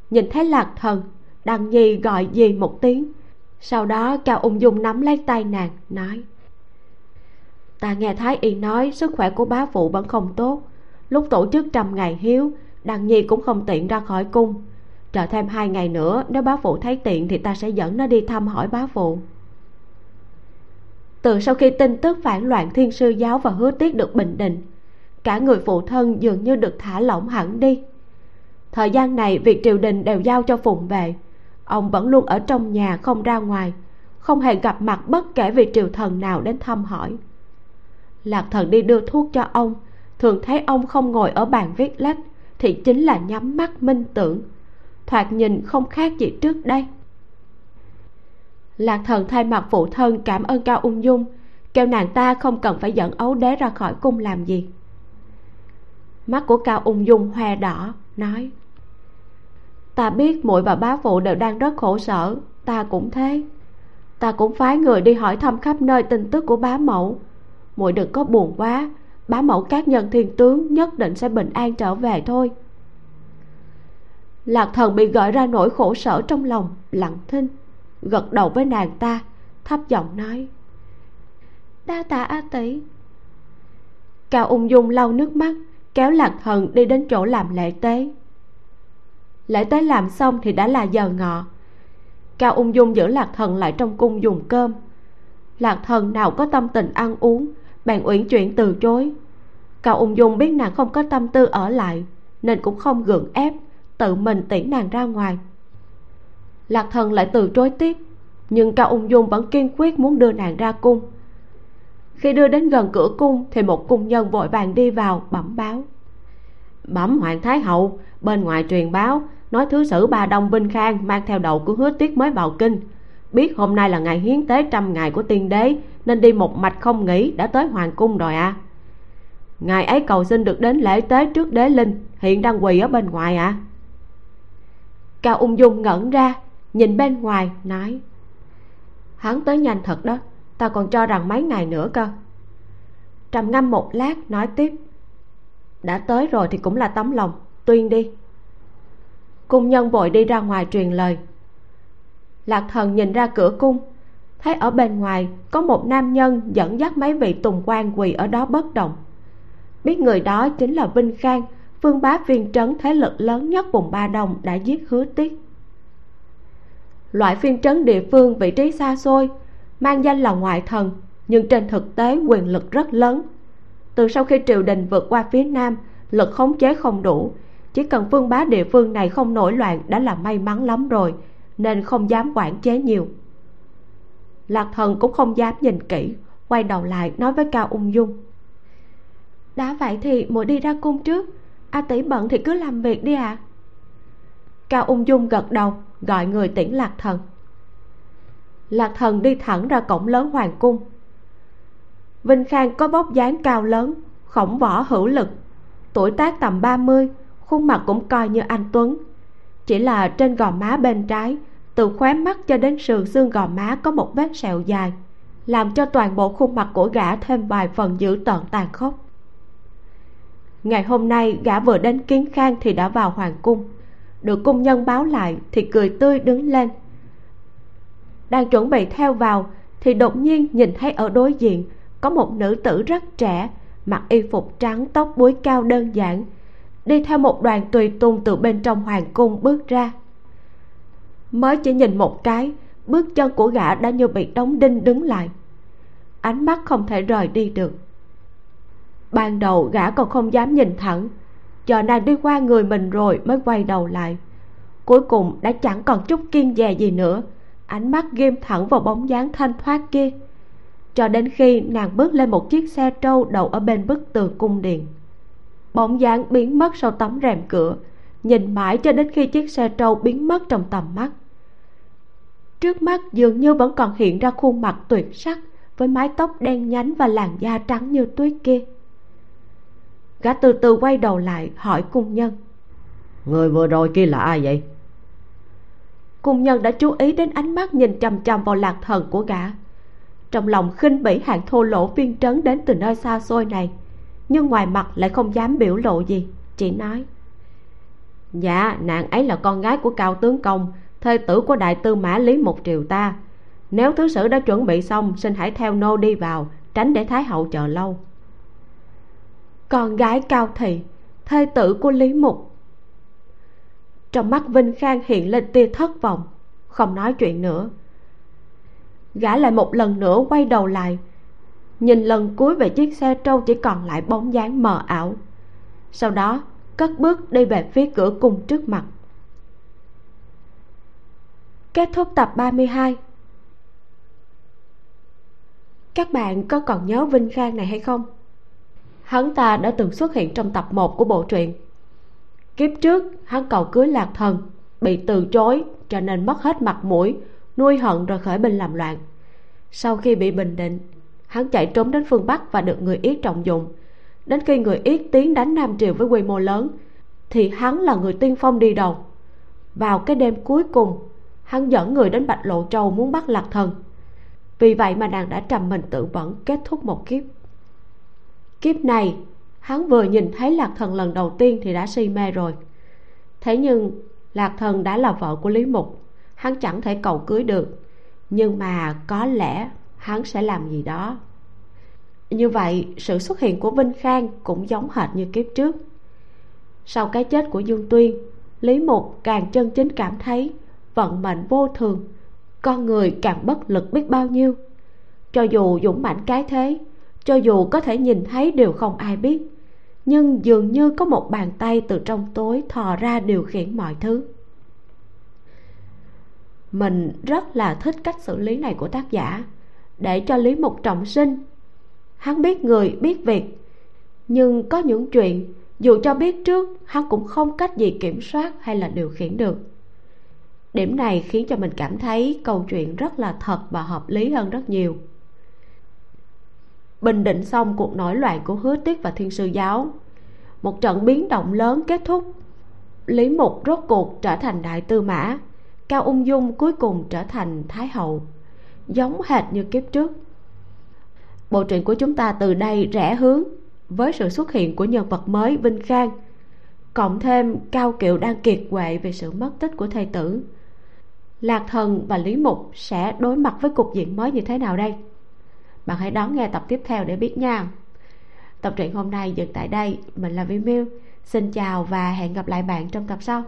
Nhìn thấy lạc thần, đăng nhi gọi gì một tiếng, sau đó cao ung dung nắm lấy tay nàng, nói ta nghe thái y nói sức khỏe của bá phụ vẫn không tốt. Lúc tổ chức trăm ngày hiếu, đằng nhi cũng không tiện ra khỏi cung. Chờ thêm hai ngày nữa, nếu bá phụ thấy tiện thì ta sẽ dẫn nó đi thăm hỏi bá phụ. Từ sau khi tin tức phản loạn thiên sư giáo và hứa tiết được bình định, cả người phụ thân dường như được thả lỏng hẳn đi. Thời gian này, việc triều đình đều giao cho phụng vệ. Ông vẫn luôn ở trong nhà, không ra ngoài, không hề gặp mặt bất kể vị triều thần nào đến thăm hỏi lạc thần đi đưa thuốc cho ông. Thường thấy ông không ngồi ở bàn viết lách, thì chính là nhắm mắt minh tưởng. Thoạt nhìn không khác gì trước đây. Lạc thần thay mặt phụ thân cảm ơn cao ung dung. Kêu nàng ta không cần phải dẫn ấu đế ra khỏi cung làm gì. Mắt của cao ung dung hoe đỏ, nói, ta biết muội và bá phụ đều đang rất khổ sở, ta cũng thế. Ta cũng phái người đi hỏi thăm khắp nơi tin tức của bá mẫu muội đừng có buồn quá, bá mẫu các nhân thiên tướng nhất định sẽ bình an trở về thôi. Lạc thần bị gợi ra nỗi khổ sở trong lòng, lặng thinh, gật đầu với nàng ta, thấp giọng nói, đa tạ a tỷ cao ung dung lau nước mắt, kéo lạc thần đi đến chỗ làm lễ tế. Lễ tế làm xong thì đã là giờ ngọ. Cao ung dung giữ lạc thần lại trong cung dùng cơm. Lạc thần nào có tâm tình ăn uống bèn uyển chuyển từ chối. Cao ung dung biết nàng không có tâm tư ở lại, nên cũng không gượng ép, tự mình tiễn nàng ra ngoài. Lạc thần lại từ chối tiếp, nhưng cao ung dung vẫn kiên quyết muốn đưa nàng ra cung. Khi đưa đến gần cửa cung thì một cung nhân vội vàng đi vào bẩm báo. Bẩm hoàng thái hậu, bên ngoài truyền báo nói thứ sử ba đông binh khang mang theo đầu của hứa tiết mới vào kinh. Biết hôm nay là ngày hiến tế trăm ngày của tiên đế nên đi một mạch không nghỉ đã tới hoàng cung rồi à. Ngài ấy cầu xin được đến lễ tế trước đế linh, hiện đang quỳ ở bên ngoài ạ à? cao ung dung ngẩn ra, nhìn bên ngoài, nói, hắn tới nhanh thật đó, ta còn cho rằng mấy ngày nữa cơ. Trầm ngâm một lát, nói tiếp, đã tới rồi thì cũng là tấm lòng, tuyên đi. Cung nhân vội đi ra ngoài truyền lời. Lạc thần nhìn ra cửa cung thấy ở bên ngoài, có một nam nhân dẫn dắt mấy vị tùng quan quỳ ở đó bất động. Biết người đó chính là vinh khang, phương bá viên trấn thế lực lớn nhất vùng ba đồng đã giết hứa tiết. Loại phiên trấn địa phương vị trí xa xôi, mang danh là ngoại thần, nhưng trên thực tế quyền lực rất lớn. Từ sau khi triều đình vượt qua phía nam, lực khống chế không đủ, chỉ cần phương bá địa phương này không nổi loạn đã là may mắn lắm rồi, nên không dám quản chế nhiều lạc thần cũng không dám nhìn kỹ quay đầu lại nói với cao ung dung. Đã vậy thì muội đi ra cung trước a tỷ bận thì cứ làm việc đi ạ. À. cao ung dung gật đầu gọi người tiễn lạc thần. Lạc thần đi thẳng ra cổng lớn hoàng cung. Vinh khang có vóc dáng cao lớn khổng võ hữu lực tuổi tác tầm 30 khuôn mặt cũng coi như anh tuấn. Chỉ là trên gò má bên trái từ khóe mắt cho đến sườn xương gò má có một vết sẹo dài, làm cho toàn bộ khuôn mặt của gã thêm vài phần dữ tợn tàn khốc. Ngày hôm nay, gã vừa đến kiến khang thì đã vào hoàng cung. Được cung nhân báo lại thì cười tươi đứng lên. Đang chuẩn bị theo vào thì đột nhiên nhìn thấy ở đối diện có một nữ tử rất trẻ, mặc y phục trắng tóc búi cao đơn giản, đi theo một đoàn tùy tùng từ bên trong hoàng cung bước ra mới chỉ nhìn một cái, bước chân của gã đã như bị đóng đinh đứng lại. Ánh mắt không thể rời đi được. Ban đầu gã còn không dám nhìn thẳng chờ nàng đi qua người mình rồi mới quay đầu lại. Cuối cùng đã chẳng còn chút kiên dè gì nữa, ánh mắt ghim thẳng vào bóng dáng thanh thoát kia. Cho đến khi nàng bước lên một chiếc xe trâu đậu ở bên bức tường cung điện. Bóng dáng biến mất sau tấm rèm cửa, nhìn mãi cho đến khi chiếc xe trâu biến mất trong tầm mắt trước mắt dường như vẫn còn hiện ra khuôn mặt tuyệt sắc với mái tóc đen nhánh và làn da trắng như tuyết kia. Gã từ từ quay đầu lại hỏi cung nhân. Người vừa rồi kia là ai vậy? Cung nhân đã chú ý đến ánh mắt nhìn chằm chằm vào lạc thần của gã. Trong lòng khinh bỉ hạng thô lỗ viên trấn đến từ nơi xa xôi này nhưng ngoài mặt lại không dám biểu lộ gì chỉ nói. Dạ nàng ấy là con gái của cao tướng công thê tử của đại tư mã lý một triều ta. Nếu thứ sử đã chuẩn bị xong, xin hãy theo nô đi vào, tránh để thái hậu chờ lâu. Con gái cao thị, thê tử của lý mục. Trong mắt vinh khang hiện lên tia thất vọng, không nói chuyện nữa. Gã lại một lần nữa quay đầu lại, nhìn lần cuối về chiếc xe trâu chỉ còn lại bóng dáng mờ ảo. Sau đó, cất bước đi về phía cửa cung trước mặt kết thúc tập 32 các bạn có còn nhớ vinh khang này hay không? Hắn ta đã từng xuất hiện trong tập 1 của bộ truyện. Kiếp trước, hắn cầu cưới lạc thần, bị từ chối, cho nên mất hết mặt mũi, nuôi hận rồi khởi binh làm loạn. Sau khi bị bình định, hắn chạy trốn đến phương bắc và được người yết trọng dụng. Đến khi người yết tiến đánh nam triều với quy mô lớn, thì hắn là người tiên phong đi đầu. Vào cái đêm cuối cùng hắn dẫn người đến bạch lộ châu muốn bắt lạc thần. Vì vậy mà nàng đã trầm mình tự vẫn, kết thúc một kiếp. Kiếp này, hắn vừa nhìn thấy lạc thần lần đầu tiên thì đã si mê rồi. Thế nhưng, lạc thần đã là vợ của lý mục. Hắn chẳng thể cầu cưới được. Nhưng mà có lẽ hắn sẽ làm gì đó. Như vậy, sự xuất hiện của vinh khang cũng giống hệt như kiếp trước. Sau cái chết của dương tuyên, lý mục càng chân chính cảm thấy vận mệnh vô thường, con người càng bất lực biết bao nhiêu. Cho dù dũng mãnh cái thế, cho dù có thể nhìn thấy đều không ai biết, nhưng dường như có một bàn tay từ trong tối thò ra điều khiển mọi thứ. Mình rất là thích cách xử lý này của tác giả, để cho lý mục trọng sinh. Hắn biết người, biết việc, nhưng có những chuyện dù cho biết trước, hắn cũng không cách gì kiểm soát hay là điều khiển được điểm này khiến cho mình cảm thấy câu chuyện rất là thật và hợp lý hơn rất nhiều. Bình định xong cuộc nổi loạn của hứa tiết và thiên sư giáo. Một trận biến động lớn kết thúc. Lý mục rốt cuộc trở thành đại tư mã. Cao ung dung cuối cùng trở thành thái hậu. Giống hệt như kiếp trước. Bộ truyện của chúng ta từ đây rẽ hướng với sự xuất hiện của nhân vật mới vinh khang, cộng thêm cao kiệu đang kiệt quệ về sự mất tích của thầy tử lạc thần và lý mục sẽ đối mặt với cục diện mới như thế nào đây? Bạn hãy đón nghe tập tiếp theo để biết nha. Tập truyện hôm nay dừng tại đây. Mình là vi miu. Xin chào và hẹn gặp lại bạn trong tập sau.